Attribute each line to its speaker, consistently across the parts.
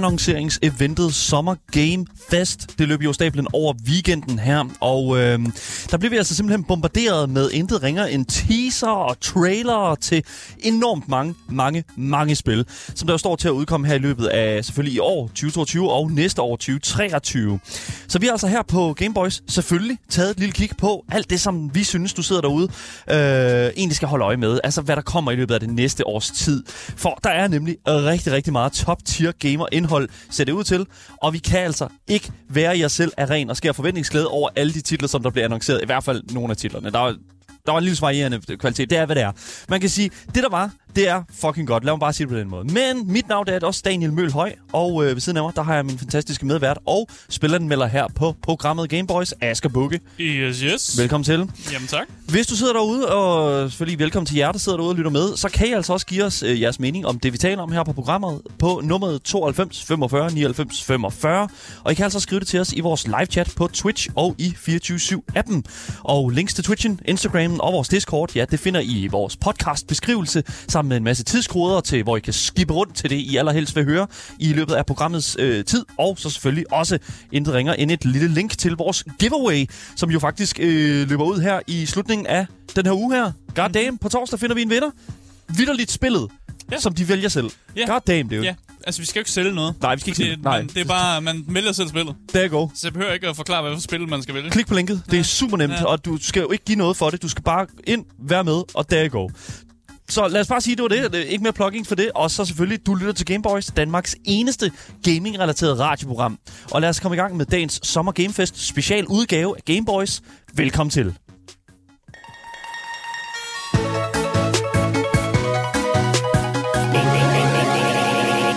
Speaker 1: Spilannoncerings-eventet Summer Game Fest. Det løb jo stablen over weekenden her, og øh, der blev vi altså simpelthen bombarderet med intet ringer end teaser og trailer til enormt mange, mange, mange spil, som der jo står til at udkomme her i løbet af selvfølgelig i år 2022 og næste år 2023. Så vi har altså her på Gameboys selvfølgelig taget et lille kig på alt det, som vi synes, du sidder derude, øh, egentlig skal holde øje med. Altså, hvad der kommer i løbet af det næste års tid. For der er nemlig rigtig, rigtig meget top-tier gamer-indhold, ser det ud til. Og vi kan altså ikke være i os selv af ren og skær forventningsglæde over alle de titler, som der bliver annonceret. I hvert fald nogle af titlerne. Der er der var en lille varierende kvalitet. Det er, hvad det er. Man kan sige, det der var, det er fucking godt. Lad mig bare sige det på den måde. Men mit navn er også Daniel Mølhøj, og øh, ved siden af mig, der har jeg min fantastiske medvært og spilleranmelder her på programmet Gameboys, Asger Bukke.
Speaker 2: Yes, yes.
Speaker 1: Velkommen til.
Speaker 2: Jamen tak.
Speaker 1: Hvis du sidder derude, og selvfølgelig velkommen til jer, der sidder derude og lytter med, så kan I altså også give os øh, jeres mening om det, vi taler om her på programmet på nummeret 92 45 99 45. Og I kan altså skrive det til os i vores live chat på Twitch og i 24-7-appen. Og links til Twitchen, Instagram og vores Discord, ja, det finder I i vores podcast-beskrivelse, sammen med en masse tidskoder til, hvor I kan skippe rundt til det, I allerhelst vil høre i løbet af programmets øh, tid. Og så selvfølgelig også intet ringer end et lille link til vores giveaway, som jo faktisk øh, løber ud her i slutningen af den her uge her. God damn, på torsdag finder vi en vinder. Vitterligt spillet, ja. Som de vælger selv.
Speaker 2: Ja.
Speaker 1: God damn, det er jo.
Speaker 2: Ja, altså vi skal jo ikke sælge noget.
Speaker 1: Nej, vi skal ikke sælge- nej.
Speaker 2: Man, det er bare, man vælger selv spillet.
Speaker 1: Der go.
Speaker 2: Så jeg behøver ikke at forklare, hvad for spil man skal vælge.
Speaker 1: Klik på linket. Det er super nemt,
Speaker 2: Ja.
Speaker 1: og du skal jo ikke give noget for det. Du skal bare ind, være med, og der go. Så lad os bare sige, det var det. Er Ikke mere plugging for det. Og så selvfølgelig, du lytter til Gameboys, Danmarks eneste gaming-relateret radioprogram. Og lad os komme i gang med dagens Sommer Gamefest special udgave af Gameboys. Velkommen til.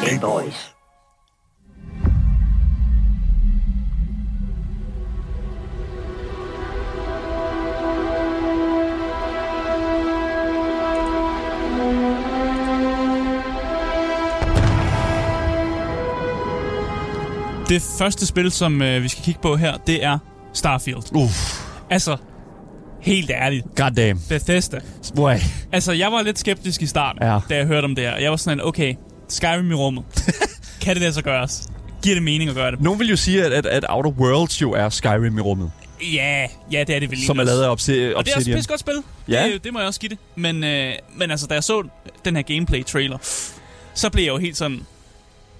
Speaker 3: Gameboys.
Speaker 2: Det første spil, som øh, vi skal kigge på her, det er Starfield.
Speaker 1: Uff.
Speaker 2: Altså, helt ærligt.
Speaker 1: God damn.
Speaker 2: Bethesda.
Speaker 1: Boy.
Speaker 2: Altså, jeg var lidt skeptisk i starten,
Speaker 1: Ja.
Speaker 2: da jeg hørte om det her. Jeg var sådan, okay, Skyrim i rummet. kan det lade sig gøres? Giver det mening at gøre det?
Speaker 1: Nogen vil jo sige, at, at, at Outer Worlds jo er Skyrim i rummet,
Speaker 2: Ja, ja, det er det vel
Speaker 1: som er lavet af Obsi-
Speaker 2: Og det er også et
Speaker 1: Obsidian.
Speaker 2: godt spil.
Speaker 1: Ja.
Speaker 2: Det, det må jeg også give det. Men, øh, men altså, da jeg så den her gameplay-trailer, så blev jeg jo helt sådan,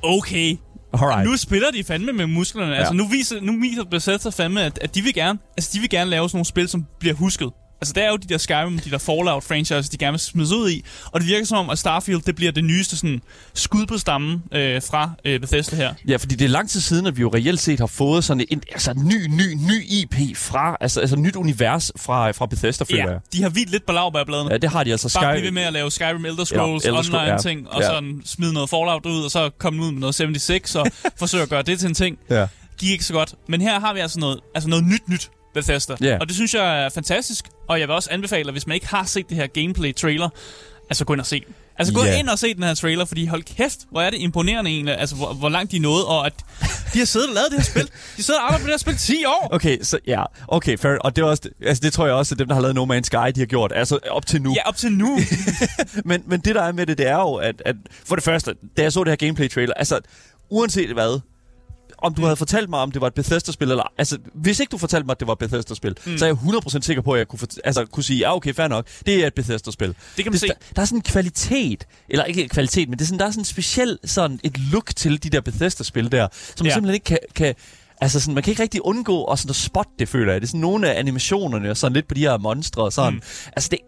Speaker 2: okay,
Speaker 1: Alright.
Speaker 2: nu spiller de fandme med musklerne. Ja. Altså, nu viser, nu viser Bethesda fandme, at, at de vil gerne, altså, de vil gerne lave sådan nogle spil, som bliver husket. Altså, der er jo de der Skyrim, de der Fallout-franchise, de gerne vil smides ud i. Og det virker som om, at Starfield, det bliver det nyeste sådan, skud på stammen øh, fra øh, Bethesda her.
Speaker 1: Ja, fordi det er lang tid siden, at vi jo reelt set har fået sådan en altså, ny, ny, ny IP fra, altså, altså nyt univers fra, fra Bethesda, føler
Speaker 2: Ja,
Speaker 1: jeg.
Speaker 2: de har vildt lidt på lavbærbladene.
Speaker 1: Ja, det har de altså.
Speaker 2: Bare
Speaker 1: Sky...
Speaker 2: blive ved med at lave Skyrim Elder Scrolls
Speaker 1: ja, Elder Scrolls,
Speaker 2: online
Speaker 1: ja.
Speaker 2: ting, og
Speaker 1: Ja.
Speaker 2: sådan smide noget Fallout ud, og så komme ud med noget 76, og forsøge at gøre det til en ting.
Speaker 1: Ja.
Speaker 2: Gik ikke så godt. Men her har vi altså noget, altså noget nyt nyt Bethesda.
Speaker 1: Ja.
Speaker 2: Og det synes jeg er fantastisk. Og jeg vil også anbefale, at hvis man ikke har set det her gameplay-trailer, altså gå ind og se den. Altså gå
Speaker 1: Ja.
Speaker 2: ind og se den her trailer, fordi hold kæft, hvor er det imponerende egentlig, altså hvor, hvor langt de nået, og at de har siddet og lavet det her spil. De sidder og arbejdet på det her spil 10 år.
Speaker 1: Okay, så ja, okay, fair. Og det, er også, altså, det tror jeg også, at dem, der har lavet No Man's Sky, de har gjort, altså op til nu.
Speaker 2: Ja, op til nu.
Speaker 1: Men, men det, der er med det, det er jo, at, at for det første, da jeg så det her gameplay-trailer, altså, uanset hvad, om du havde fortalt mig, om det var et Bethesda-spil, eller... Altså, hvis ikke du fortalte mig, at det var et Bethesda-spil, mm. så er jeg 100% sikker på, at jeg kunne, fort- altså, kunne sige, ja, okay, fair nok, det er et Bethesda-spil.
Speaker 2: Det kan man
Speaker 1: det,
Speaker 2: se.
Speaker 1: Der, der er sådan en kvalitet, eller ikke kvalitet, men det er sådan, der er sådan en speciel sådan et look til de der Bethesda-spil der, som ja.
Speaker 2: Ja.
Speaker 1: simpelthen ikke kan... kan Altså sådan, man kan ikke rigtig undgå at, sådan at spotte det, føler jeg. Det er sådan nogle af animationerne, og sådan lidt på de her monstre og sådan. Mm. Altså det,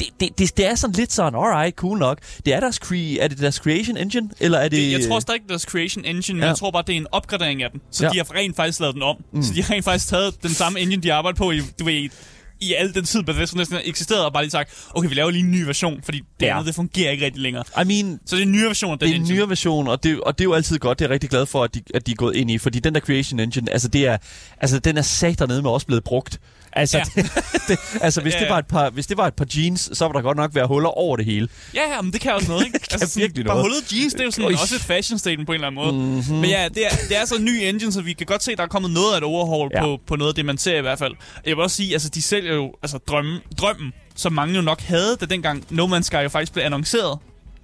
Speaker 1: det, det, det, det er sådan lidt sådan, alright, cool nok. Det er deres, cre- er det deres creation engine, eller er det...
Speaker 2: Det, jeg tror stadig, det er deres creation engine, men
Speaker 1: Ja.
Speaker 2: jeg tror bare, det er en opgradering af den. Så
Speaker 1: Ja.
Speaker 2: de har rent faktisk lavet den om. Mm. Så de har rent faktisk taget den samme engine, de arbejder på i, du ved, i- al den tid, Bethesda næsten har eksisteret, og bare lige sagt, okay, vi laver lige en ny version, fordi det
Speaker 1: Ja.
Speaker 2: andet, det fungerer ikke rigtig længere.
Speaker 1: I mean,
Speaker 2: Så det er en ny version af den
Speaker 1: det er en nyere version, og det, og det er jo altid godt. Det er jeg rigtig glad for, at de, at de er gået ind i, fordi den der creation engine, altså, det er, altså den er sat dernede med også blevet brugt. Altså, ja. Det, det, altså hvis,
Speaker 2: Ja,
Speaker 1: det
Speaker 2: ja.
Speaker 1: var et par, hvis det var et par jeans, så var der godt nok være huller over det hele.
Speaker 2: Ja, ja, men det kan også noget, ikke? Altså, sådan,
Speaker 1: virkelig
Speaker 2: bare
Speaker 1: noget.
Speaker 2: hullet jeans, det er jo sådan også et fashion statement på en eller anden måde.
Speaker 1: Mm-hmm.
Speaker 2: Men ja, det er, det er så en ny engine, så vi kan godt se, at der er kommet noget af et overhaul
Speaker 1: Ja.
Speaker 2: på, på noget af det, man ser i hvert fald. Jeg vil også sige, altså, de sælger jo altså drømmen, drømmen, som mange jo nok havde, da dengang No Man's Sky jo faktisk blev annonceret.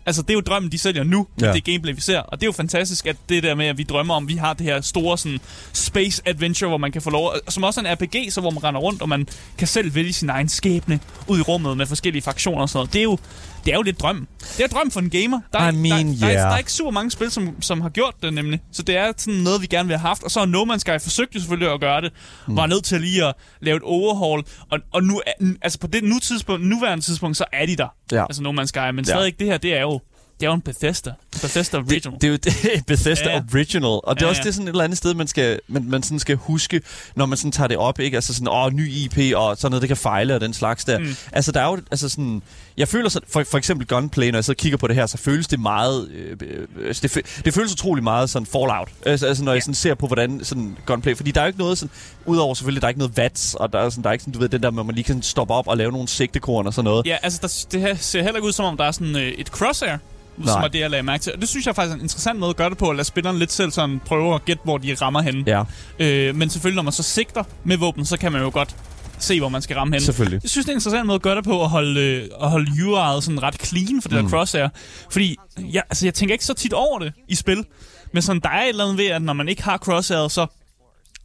Speaker 2: Altså, det er jo drømmen, de sælger nu, ja. Det gameplay, vi ser. Og det er jo fantastisk, at det der med, at vi drømmer om, vi har det her store sådan, space adventure, hvor man kan få lov, som også er en RPG, så hvor man render rundt, og man kan selv vælge sin egen skæbne ud i rummet med forskellige fraktioner og sådan noget. Det er jo, det er jo lidt drøm. Det er drøm for en gamer. Der er,
Speaker 1: I mean,
Speaker 2: der, der, er,
Speaker 1: yeah.
Speaker 2: der er ikke super mange spil, som, som har gjort det nemlig. Så det er sådan noget, vi gerne vil have haft. Og så har No Man's Sky forsøgt jo selvfølgelig at gøre det. Mm. Var nødt til lige at lave et overhaul. Og, og nu, altså på det nu tidspunkt, nuværende tidspunkt, så er de der.
Speaker 1: Ja.
Speaker 2: Altså No Man's Sky. Men
Speaker 1: Ja.
Speaker 2: stadig det her, det er jo, det er jo en Bethesda. Bethesda Original.
Speaker 1: Det, det er jo det, Bethesda
Speaker 2: Ja.
Speaker 1: Original, og det er
Speaker 2: Ja,
Speaker 1: også
Speaker 2: ja.
Speaker 1: det sådan et eller andet sted, man, skal, man, man sådan skal huske, når man sådan tager det op, ikke? Altså sådan, åh, ny IP og sådan noget, det kan fejle og den slags der.
Speaker 2: Mm.
Speaker 1: Altså, der er jo, altså sådan, jeg føler så, for, for eksempel Gunplay, når jeg og kigger på det her, så føles det meget, øh, øh, det, fø- det føles utrolig meget sådan Fallout, altså, altså når jeg sådan ser på, hvordan sådan Gunplay, fordi der er jo ikke noget sådan, udover selvfølgelig, der er ikke noget VATS, og der er, sådan, der er ikke sådan, du ved, den der, hvor man lige kan stoppe op og lave nogle sigtekorn og sådan noget.
Speaker 2: Ja, altså der, det her ser heller ikke ud som om, der er sådan øh, et crosshair. som
Speaker 1: Nej.
Speaker 2: er det, jeg lagde mærke til. Og det synes jeg faktisk er en interessant måde at gøre det på, at lade spilleren lidt selv sådan prøve at gætte, hvor de rammer henne.
Speaker 1: Ja,
Speaker 2: Øh, men selvfølgelig, når man så sigter med våben, så kan man jo godt se, hvor man skal ramme henne.
Speaker 1: selvfølgelig.
Speaker 2: Jeg synes, det er en interessant måde at gøre det på, at holde, øh, at holde UI'et sådan ret clean for det mm. der crosshair. Fordi jeg, altså, jeg tænker ikke så tit over det i spil. Men sådan, der er et eller andet ved, at når man ikke har crosshairet, så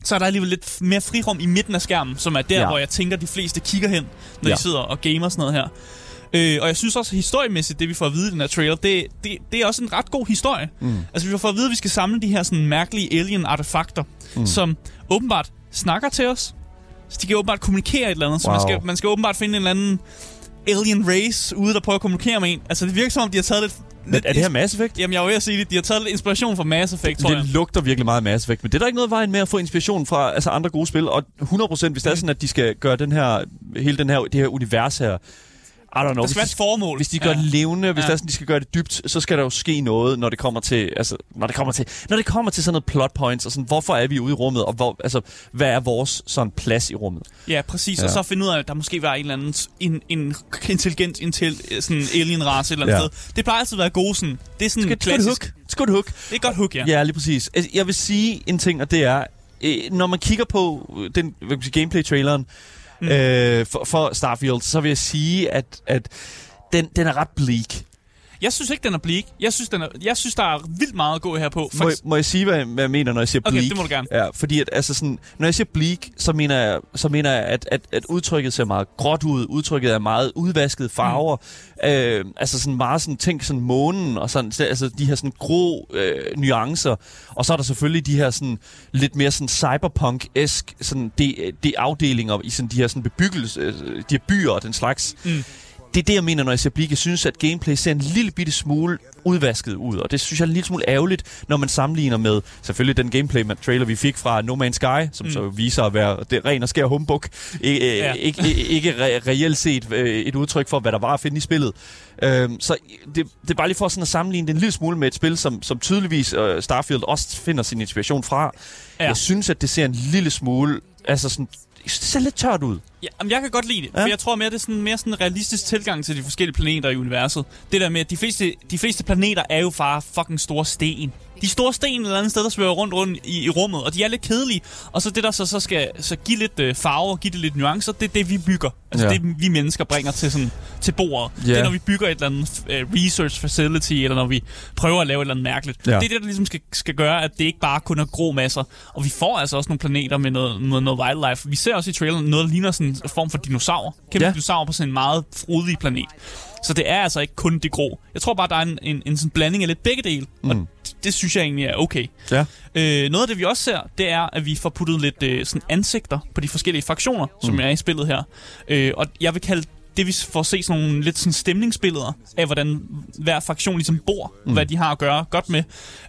Speaker 2: så er der alligevel lidt mere frirum i midten af skærmen, som er der, ja.
Speaker 1: Ja.
Speaker 2: hvor jeg tænker, de fleste kigger hen, når
Speaker 1: Ja.
Speaker 2: de sidder og gamer sådan noget her. Øh, og jeg synes også, at historiemæssigt, det vi får at vide i den her trailer, det, det, det er også en ret god historie. Mm. Altså, vi får at vide, at vi skal samle de her sådan mærkelige alien-artefakter, mm. som åbenbart snakker til os. Så de kan åbenbart kommunikere et eller andet. Så man
Speaker 1: Wow.
Speaker 2: skal, man skal åbenbart finde en eller anden alien race ude, der prøver at kommunikere med en. Altså, det virker som om, de har taget lidt... Lidt
Speaker 1: er det her Mass Effect?
Speaker 2: Jamen, jeg var ved at sige det. De har taget lidt inspiration fra Mass Effect, tror jeg.
Speaker 1: Det lugter virkelig meget af Mass Effect, men det er der ikke noget vejen med at få inspiration fra altså andre gode spil, og 100% hvis det er sådan, at de skal gøre den her, hele den her, det her univers her, don't know,
Speaker 2: Der skal være et formål.
Speaker 1: hvis de gør det levende, hvis
Speaker 2: Ja.
Speaker 1: det er sådan, de skal gøre det dybt, så skal der jo ske noget, når det kommer til, altså, når det kommer til, når det kommer til sådan noget plot points, og sådan, hvorfor er vi ude i rummet, og hvor, altså, hvad er vores sådan plads i rummet?
Speaker 2: Ja, præcis. Ja.
Speaker 1: Ja.
Speaker 2: Og så finde ud af, at der måske var en eller anden en, en intelligent intel, sådan alien-race et eller andet
Speaker 1: Ja.
Speaker 2: sted. Det plejer altid at være gode sådan. Det er sådan
Speaker 1: Skal,
Speaker 2: klassisk.
Speaker 1: hook? Skal hook?
Speaker 2: Det er et godt hook, ja.
Speaker 1: Ja, lige præcis. Altså, Jeg vil sige en ting, og det er, øh, når man kigger på den hvad kan man sige, gameplay-traileren mm. øh, for, for Starfield, så vil jeg sige, at, at den, den er ret bleak.
Speaker 2: Jeg synes ikke, den er bleak. Jeg synes, den er, jeg synes der er vildt meget at gå her på. For,
Speaker 1: Må, jeg- må jeg sige, hvad, hvad jeg mener, når jeg siger
Speaker 2: Okay,
Speaker 1: bleak?
Speaker 2: det må du gerne.
Speaker 1: Ja, fordi at, altså sådan, når jeg siger bleak, så mener jeg, så mener jeg at, at, at udtrykket ser meget gråt ud. Udtrykket er meget udvaskede farver. Mm. Øh, altså sådan meget sådan, tænk sådan månen, og sådan, så- altså de her sådan grå øh, nuancer. Og så er der selvfølgelig de her sådan lidt mere sådan cyberpunk-esk sådan de, de afdelinger i sådan de her sådan bebyggelse, de her byer og den slags.
Speaker 2: Mm.
Speaker 1: Det er det, jeg mener, når jeg siger bleak. Jeg synes, at gameplay ser en lille bitte smule udvasket ud, og det synes jeg er en lille smule ærgerligt, når man sammenligner med selvfølgelig den gameplay-trailer, vi fik fra No Man's Sky, som mm. så viser at være det ren og skær humbug. I,
Speaker 2: Ja.
Speaker 1: ja. Ikke, ikke, ikke re- reelt set øh, et udtryk for, hvad der var at finde i spillet. Øhm, så det, det er bare lige for sådan at sammenligne det en lille smule med et spil, som, som tydeligvis øh, Starfield også finder sin inspiration fra.
Speaker 2: Ja.
Speaker 1: Jeg synes, at det ser en lille smule, altså sådan, ser lidt tørt ud.
Speaker 2: Ja, jamen, jeg kan godt lide det. Ja. for jeg tror mere, det er sådan mere sådan en realistisk tilgang til de forskellige planeter i universet. Det der med, at de fleste, de fleste planeter er jo bare fucking store sten. De store sten et eller andet sted, der svæver rundt, rundt i, i rummet, og de er lidt kedelige. Og så det, der så, så skal så give lidt øh, farver, give det lidt nuancer, det er det, vi bygger. Altså
Speaker 1: Ja.
Speaker 2: det, vi mennesker bringer til, sådan, til bordet.
Speaker 1: Ja.
Speaker 2: Det er, når vi bygger et eller andet øh, research facility, eller når vi prøver at lave et eller andet mærkeligt.
Speaker 1: Ja.
Speaker 2: Det er det, der ligesom skal, skal gøre, at det ikke bare kun er grå masser. Og vi får altså også nogle planeter med noget, med noget wildlife. Vi ser også i traileren noget, der ligner sådan en form for dinosaur. Kæmpe ja.
Speaker 1: Ja.
Speaker 2: dinosaur på sådan en meget frodig planet. Så det er altså ikke kun det grå. Jeg tror bare, der er en, en, en sådan blanding af lidt begge dele. Mm. Og det, synes jeg egentlig er okay.
Speaker 1: Ja.
Speaker 2: Øh, noget af det, vi også ser, det er, at vi får puttet lidt øh, sådan ansigter på de forskellige fraktioner, som
Speaker 1: Mm.
Speaker 2: er i spillet her. Øh, og jeg vil kalde det, vi får se sådan nogle lidt sådan stemningsbilleder af, hvordan hver fraktion ligesom bor, mm. hvad de har at gøre godt med.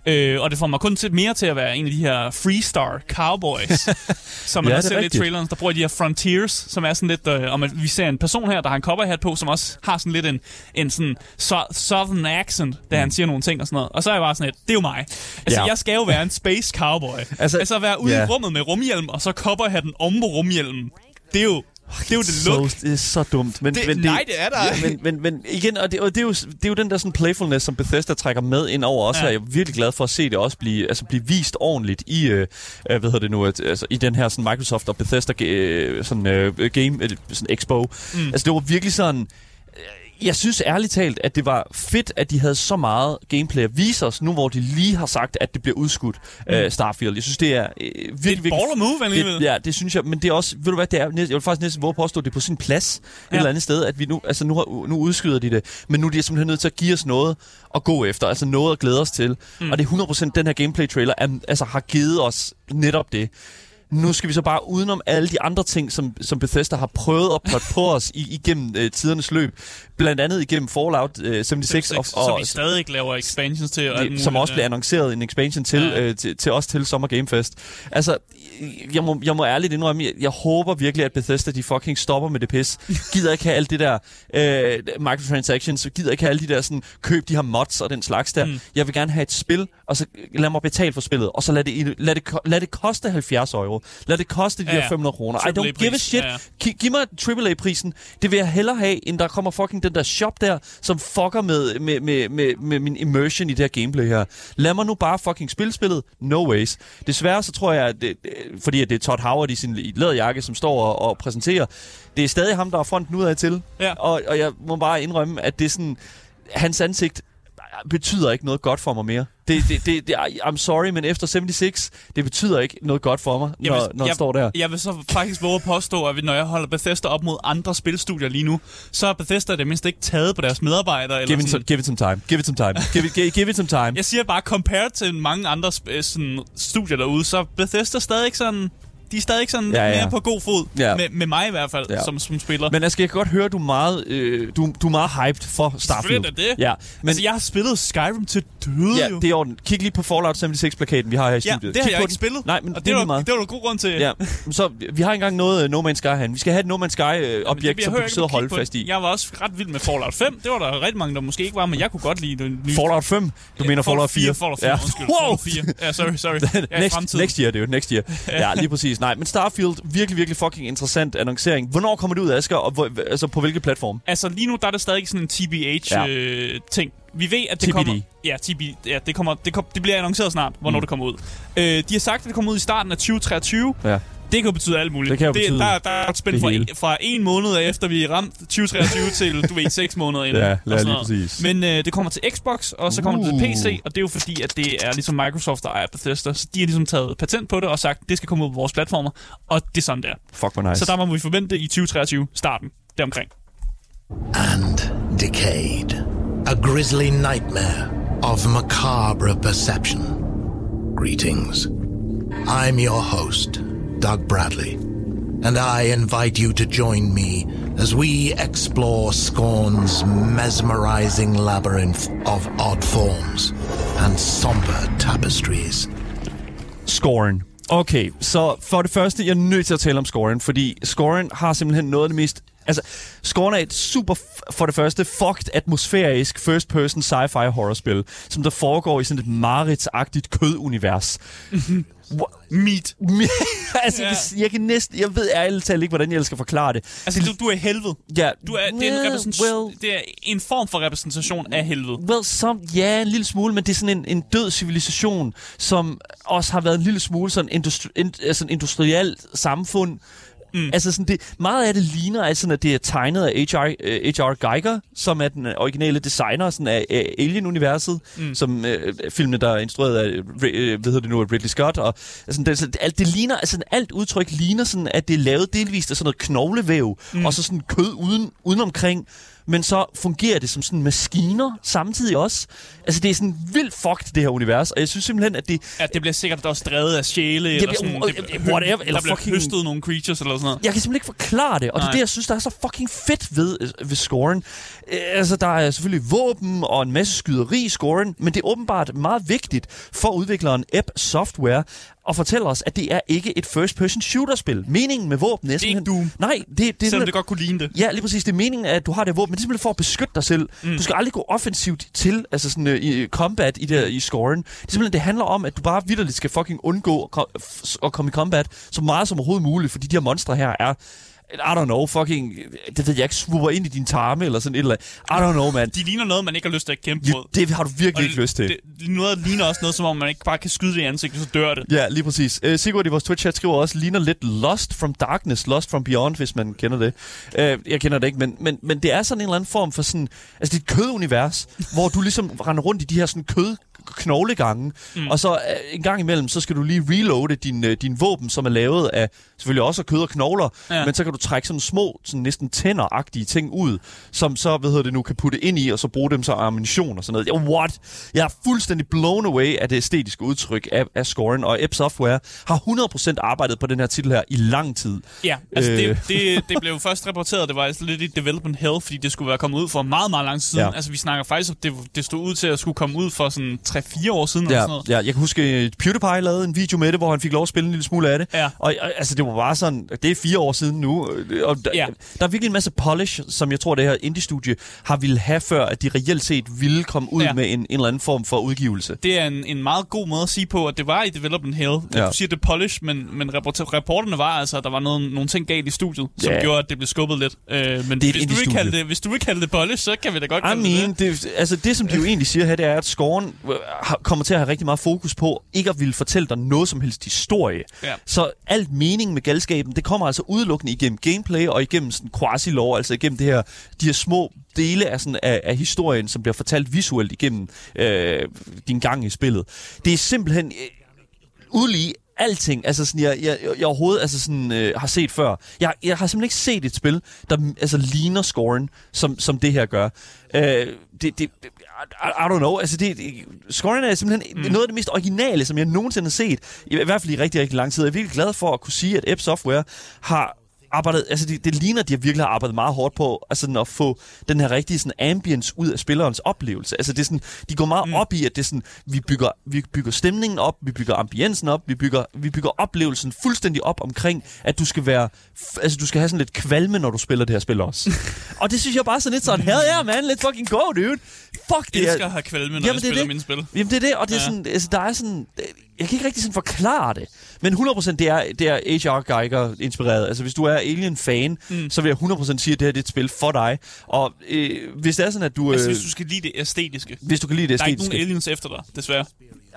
Speaker 2: Øh, og det får mig kun til, mere til at være en af de her freestar cowboys, som man
Speaker 1: Ja,
Speaker 2: også
Speaker 1: er
Speaker 2: ser lidt i traileren. Der bruger de her frontiers, som er sådan lidt, øh, om at vi ser en person her, der har en cowboyhat på, som også har sådan lidt en, en sådan so- southern accent, da han siger nogle ting og sådan noget. Og så er jeg bare sådan lidt, det er jo mig. Altså,
Speaker 1: Ja.
Speaker 2: jeg skal jo være en space cowboy. Altså,
Speaker 1: Altså,
Speaker 2: at være ude
Speaker 1: ja.
Speaker 2: i rummet med rumhjelm, og så cowboyhatten om på rumhjelmen. Det er jo Det er jo det look.
Speaker 1: Så, det er så dumt. Men,
Speaker 2: Det-
Speaker 1: men
Speaker 2: nej, det er der.
Speaker 1: Ja, men, men, men igen, og det, og det, er jo, det er jo den der sådan playfulness, som Bethesda trækker med ind over også.
Speaker 2: Ja.
Speaker 1: Ja. Jeg er virkelig glad for at se det også blive, altså blive vist ordentligt i, øh, øh, hvad hedder det nu, at, altså, i den her sådan Microsoft og Bethesda øh, sådan, øh, game, øh, sådan expo. Mm. Altså det var virkelig sådan, øh, jeg synes ærligt talt, at det var fedt, at de havde så meget gameplay at vise os, nu hvor de lige har sagt, at det bliver udskudt, mm. øh, Starfield. Jeg synes, det er øh, virkelig,
Speaker 2: Det er et move alligevel.
Speaker 1: det, ja, det synes jeg, men det er også, ved du hvad, det er, jeg vil faktisk næsten våge påstå, at det er på sin plads ja. Et eller andet sted, at vi nu, altså nu, har, nu udskyder de det, men nu er de simpelthen nødt til at give os noget at gå efter, altså noget at glæde os til. Mm. Og det er 100% den her gameplay-trailer, er, altså har givet os netop det. Nu skal vi så bare udenom alle de andre ting, som, som Bethesda har prøvet at plotte på os i, igennem øh, tidernes løb. Blandt andet igennem Fallout øh, 76, og,
Speaker 2: som
Speaker 1: og,
Speaker 2: vi stadig ikke laver expansions til. Og
Speaker 1: som også bliver annonceret en expansion til,
Speaker 2: Ja.
Speaker 1: øh, til, til os til Summer Game Fest. Altså, jeg må, jeg må ærligt indrømme, jeg, jeg håber virkelig, at Bethesda de fucking stopper med det pis. Gider ikke have alt det der øh, microtransactions, gider ikke have alle de der sådan, køb de her mods og den slags der.
Speaker 2: Mm.
Speaker 1: Jeg vil gerne have et spil, og så lad mig betale for spillet, og så lad det, lad det, lad det koste 70 euro. Lad det koste de
Speaker 2: Ja,
Speaker 1: der 500 kroner. I don't give a shit.
Speaker 2: ja, ja.
Speaker 1: Gi- giv mig AAA-prisen. Det vil jeg hellere have, end der kommer fucking den der shop der, som fucker med, med, med, med, med min immersion i det her gameplay her. Lad mig nu bare fucking spille spillet. No ways. Desværre så tror jeg, at det, fordi at det er Todd Howard i sin læderjakke, som står og, og præsenterer. Det er stadig ham, der er fronten ud af til.
Speaker 2: Ja.
Speaker 1: Og, og jeg må bare indrømme, at det er sådan... Hans ansigt betyder ikke noget godt for mig mere. Det, det, det, det, I'm sorry, men efter 76, det betyder ikke noget godt for mig,
Speaker 2: Jeg
Speaker 1: når,
Speaker 2: vil-
Speaker 1: når
Speaker 2: jeg-
Speaker 1: står der.
Speaker 2: Jeg vil så faktisk våge at påstå, at når jeg holder Bethesda op mod andre spilstudier lige nu, så er Bethesda det mindst ikke taget på deres medarbejdere. Eller
Speaker 1: Give it,
Speaker 2: sådan.
Speaker 1: some, give it some time. Give it some time. Give it, give, give it some time.
Speaker 2: Jeg siger bare, compared til mange andre sådan, studier derude, så Bethesda stadig ikke sådan... De er stadig ikke sådan
Speaker 1: Ja,
Speaker 2: ja, mere på god fod,
Speaker 1: Ja.
Speaker 2: med, med mig i hvert fald,
Speaker 1: Ja.
Speaker 2: som, som spiller.
Speaker 1: Men Aske, jeg kan godt høre, du er meget, øh, du, du er meget hyped for Starfield.
Speaker 2: Selvfølgelig er det.
Speaker 1: Ja,
Speaker 2: Men, altså, jeg har spillet Skyrim til døde
Speaker 1: ja,
Speaker 2: jo.
Speaker 1: det er orden. Kig lige på Fallout 76-plakaten, vi har her i
Speaker 2: ja,
Speaker 1: studiet.
Speaker 2: det har
Speaker 1: Kig
Speaker 2: jeg ikke
Speaker 1: den.
Speaker 2: spillet.
Speaker 1: Nej, men
Speaker 2: og
Speaker 1: det
Speaker 2: var,
Speaker 1: meget.
Speaker 2: det var der god grund til.
Speaker 1: Ja, så vi har engang noget uh, No Man's Sky herinde. Vi skal have et No Man's Sky-objekt, som du kan sidde og holde fast i.
Speaker 2: Jeg var også ret vild med Fallout 5. Det var der rigtig mange, der måske ikke var, men jeg kunne godt lide det nye.
Speaker 1: Fallout 5? Du mener Fallout 4?
Speaker 2: Fallout 4,
Speaker 1: ja.
Speaker 2: undskyld.
Speaker 1: Wow!
Speaker 2: Fallout 4. Ja, sorry, sorry.
Speaker 1: Next year, det er jo next year. ja, lige præcis. Nej, men Starfield, virkelig, virkelig fucking interessant annoncering. Hvornår kommer det ud, Asger, og hvor, altså på hvilke platform?
Speaker 2: Altså lige nu, der er det stadig sådan en TBH-ting.
Speaker 1: Ja.
Speaker 2: Øh, ting. vi ved, at det
Speaker 1: TBD.
Speaker 2: kommer... Ja, TB, ja det, kommer, det, kom, det bliver annonceret snart, hvornår mm. det kommer ud. Øh, de har sagt, at det kommer ud i starten af 2023.
Speaker 1: Ja.
Speaker 2: Det kan jo betyde alt muligt.
Speaker 1: Det kan jo betyde
Speaker 2: der, der er et spænd
Speaker 1: det
Speaker 2: fra,
Speaker 1: hele.
Speaker 2: fra en måned efter, vi er ramt 2023 til, du ved, seks måneder inden.
Speaker 1: Ja,
Speaker 2: sådan
Speaker 1: lige
Speaker 2: noget.
Speaker 1: præcis.
Speaker 2: Men øh, det kommer til Xbox, og så kommer
Speaker 1: Uh.
Speaker 2: det til PC, og det er jo fordi, at det er ligesom Microsoft, der ejer Bethesda. Så de har ligesom taget patent på det og sagt, det skal komme ud på vores platformer, og det er sådan der.
Speaker 1: Fuck, hvor nice.
Speaker 2: Så der må vi forvente det i 2023, starten, deromkring.
Speaker 3: and decayed. A grisly nightmare of macabre perception. Greetings. I'm your host, Doug Bradley, and I invite you to join me as we explore Scorn's mesmerizing labyrinth of odd forms and somber tapestries.
Speaker 1: Scorn. Okay, så for det første, jeg er nødt til at tale om scoren, fordi scoren har simpelthen noget af det mest... Altså, scoren er et super, for det første, fucked atmosfærisk first-person sci-fi horrorspil, som der foregår i sådan et mareridsagtigt kødunivers. Wha-
Speaker 2: Meat.
Speaker 1: altså,
Speaker 2: Ja.
Speaker 1: jeg kan næsten... Jeg ved ærligt talt ikke, hvordan jeg skal forklare det.
Speaker 2: Altså, du, du er helvede.
Speaker 1: Ja,
Speaker 2: Du er, det, er en repræsentation,
Speaker 1: well,
Speaker 2: det er en form for repræsentation af helvede.
Speaker 1: Well, som, ja, en lille smule, men det er sådan en, en død civilisation, som også har været en lille smule sådan industri, ind, altså en industrielt samfund. Mm. Altså sådan det, meget af det ligner, altså sådan, at det er tegnet af H.R. øh, H.R. Geiger, som er den øh, originale designer sådan af, af Alien-universet, mm. som øh, filmene, der er instrueret af, øh, hvad hedder det nu, Ridley Scott. Og, altså, det, alt, det ligner, altså alt udtryk ligner sådan, at det er lavet delvist af sådan noget knoglevæv, mm. og så sådan kød uden, udenomkring men så fungerer det som sådan maskiner samtidig også. Altså, det er sådan vildt fucked, det her univers, og jeg synes simpelthen, at det...
Speaker 2: Ja, det bliver sikkert også drevet af sjæle, eller
Speaker 1: bliver-
Speaker 2: sådan, det,
Speaker 1: uh, whatever, eller
Speaker 2: der bliver
Speaker 1: fucking-
Speaker 2: høstet nogle creatures, eller sådan noget.
Speaker 1: Jeg kan simpelthen ikke forklare det, og det er
Speaker 2: Nej.
Speaker 1: det, jeg synes, der er så fucking fedt ved, øh, ved scoren. Øh, altså, der er selvfølgelig våben og en masse skyderi i scoren, men det er åbenbart meget vigtigt for udvikleren Ebb Software at fortælle os, at det er ikke et first-person shooter-spil. Meningen med våben er
Speaker 2: ikke
Speaker 1: simpelthen...
Speaker 2: Doom.
Speaker 1: Nej, det, det er
Speaker 2: Selvom det godt kunne ligne det.
Speaker 1: Ja, lige præcis. Det er meningen, at du har det våben, men det er simpelthen for at beskytte dig selv. Mm. Du skal aldrig gå offensivt til, altså sådan uh, i combat i, det, i scoren. Det er simpelthen, det handler om, at du bare vidderligt skal fucking undgå at, ko- f- at komme i combat så meget som overhovedet muligt, fordi de her monstre her er I don't know, fucking, det ved jeg ikke, swooper ind i din tarme eller sådan et eller andet. I don't know, man.
Speaker 2: De ligner noget, man ikke har lyst til at kæmpe mod.
Speaker 1: Det har du virkelig
Speaker 2: Og
Speaker 1: ikke lyst til.
Speaker 2: Det, noget ligner også noget, som om man ikke bare kan skyde det i ansigtet, så dør det.
Speaker 1: Ja, lige præcis. Uh, Sigurd i vores Twitch-chat skriver også, ligner lidt Lost from Darkness, Lost from Beyond, hvis man kender det. Uh, jeg kender det ikke, men, men, men det er sådan en eller anden form for sådan... Altså, et kødunivers, hvor du ligesom render rundt i de her sådan kød knoglegange, mm. og så uh, en gang imellem, så skal du lige reloade din, uh, din våben, som er lavet af selvfølgelig også af kød og knogler, ja. men så kan du trække sådan små, sådan næsten tænderagtige ting ud, som så, hvad hedder det nu, kan putte ind i, og så bruge dem som ammunition og sådan noget. Yeah, what? Jeg er fuldstændig blown away af det æstetiske udtryk af, af scoren, og Ep Software har 100% arbejdet på den her titel her i lang tid.
Speaker 2: Ja, altså øh.
Speaker 1: Øh.
Speaker 2: det, det, det blev først rapporteret, det var altså lidt i development hell, fordi det skulle være kommet ud for meget, meget lang tid siden.
Speaker 1: Ja.
Speaker 2: Altså vi snakker faktisk, det, det stod ud til at skulle komme ud for sådan 3-4 år siden. eller
Speaker 1: Ja,
Speaker 2: sådan noget.
Speaker 1: ja, jeg kan huske, at PewDiePie lavede en video med det, hvor han fik lov at spille en lille smule af det.
Speaker 2: Ja.
Speaker 1: Og og, altså, det var bare sådan, det er fire år siden nu. øh, Og der,
Speaker 2: Ja.
Speaker 1: der er virkelig en masse polish, som jeg tror, det her indie-studie har ville have, før at de reelt set ville komme ud
Speaker 2: Ja.
Speaker 1: med en, en eller anden form for udgivelse.
Speaker 2: Det er en, en meget god måde at sige på, at det var i development hell. Ja. Du siger, det polish, men, men rapport- rapporterne var altså, at der var noget, nogle ting galt i studiet, som
Speaker 1: Ja.
Speaker 2: gjorde, at det blev skubbet lidt. Øh, men
Speaker 1: Det et
Speaker 2: hvis, du vil kalde det, hvis du vil kalde det polish, så kan vi da godt
Speaker 1: I
Speaker 2: kalde
Speaker 1: mean,
Speaker 2: det det.
Speaker 1: altså det, som de jo egentlig siger her, det er, at scoren øh, kommer til at have rigtig meget fokus på ikke at ville fortælle dig noget som helst historie.
Speaker 2: Ja.
Speaker 1: Så alt mening med galskaben, det kommer altså udelukkende igennem gameplay og igennem sådan quasi-lore, altså igennem det her, de her små dele af, sådan, af, af historien, som bliver fortalt visuelt igennem øh, din gang i spillet. Det er simpelthen øh, udlige alting, altså sådan, jeg, jeg, jeg overhovedet altså sådan, øh, har set før. Jeg, jeg har simpelthen ikke set et spil, der altså, ligner scoren, som, som det her gør. Øh, det, det, I, I don't know, altså det, scoren er simpelthen mm. noget af det mest originale, som jeg nogensinde har set, i, i hvert fald i rigtig, rigtig lang tid. Jeg er virkelig glad for at kunne sige, at Ep Software har arbejdet, altså det, det ligner, at de har virkelig har arbejdet meget hårdt på altså sådan at få den her rigtige sådan ambience ud af spillerens oplevelse. Altså det er sådan, de går meget mm. op i, at det er sådan, vi bygger, vi bygger stemningen op, vi bygger ambiensen op, vi bygger, vi bygger oplevelsen fuldstændig op omkring, at du skal være, altså du skal have sådan lidt kvalme, når du spiller det her spil også. og det synes jeg bare sådan lidt sådan, hell yeah man, let's fucking go dude. Fuck det
Speaker 2: Jeg
Speaker 1: er,
Speaker 2: elsker at have kvalme, når
Speaker 1: Jamen,
Speaker 2: jeg
Speaker 1: er
Speaker 2: spiller
Speaker 1: det.
Speaker 2: mine spil.
Speaker 1: Jamen det er det, og det er
Speaker 2: Ja.
Speaker 1: sådan, altså der er sådan, jeg kan ikke rigtig sådan forklare det, men 100% det er, det er H.R. Geiger inspireret. Altså hvis du er Alien-fan, mm. så vil jeg 100% sige, at det her det er et spil for dig. Og øh, hvis det er sådan, at du, øh,
Speaker 2: Altså hvis du skal lide det æstetiske.
Speaker 1: hvis du kan lide det
Speaker 2: Der er ikke nogen
Speaker 1: æstetiske.
Speaker 2: aliens efter dig, desværre.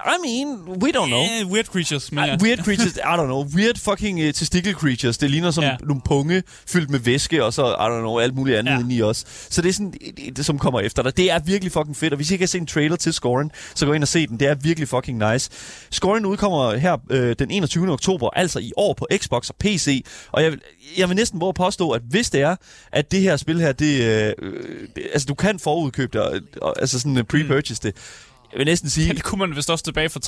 Speaker 1: I mean, we don't know.
Speaker 2: Yeah, weird creatures, men ja.
Speaker 1: Uh, weird creatures, I don't know. Weird fucking uh, testicle creatures. Det ligner som
Speaker 2: Ja.
Speaker 1: ja. nogle punge fyldt med væske, og så, I don't know, alt muligt andet
Speaker 2: Ja.
Speaker 1: ja. ind i os. Så det er sådan, det, det, som kommer efter dig. Det er virkelig fucking fedt, og hvis I ikke har set en trailer til Scoren, så gå ind og se den. Det er virkelig fucking nice. Scoren udkommer her øh, den 21. oktober, altså i år på Xbox og PC, og jeg vil, jeg vil næsten våge at påstå, at hvis det er, at det her spil her, det, øh, øh, det altså du kan forudkøbe det, og, og, altså sådan uh, pre-purchase det. Jeg vil næsten sige,
Speaker 2: Ja, det kunne man vist også tilbage for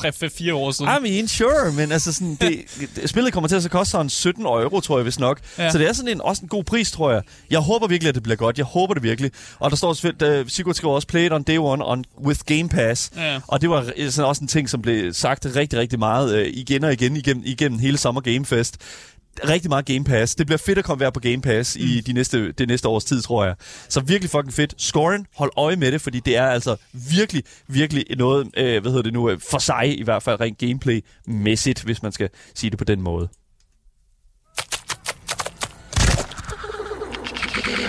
Speaker 2: 3-4 år siden.
Speaker 1: I mean, sure, men altså sådan, det, det, spillet kommer til at så koste sådan 17 euro, tror jeg vist nok.
Speaker 2: Ja.
Speaker 1: Så det er sådan en, også en god pris, tror jeg. Jeg håber virkelig, at det bliver godt. Jeg håber det virkelig. Og der står selvfølgelig, uh, Sigurd skriver også, play it on day one on, with Game Pass.
Speaker 2: Ja.
Speaker 1: Og det var øh, sådan også en ting, som blev sagt rigtig, rigtig meget uh, igen og igen igennem, igennem hele Sommer Game Fest. Rigtig meget Game Pass. Det bliver fedt at komme være på Game Pass mm. i de næste, det næste års tid, tror jeg. Så virkelig fucking fedt. Scoren, hold øje med det, fordi det er altså virkelig, virkelig noget, øh, hvad hedder det nu, øh, for sig i hvert fald rent gameplay-mæssigt, hvis man skal sige det på den måde.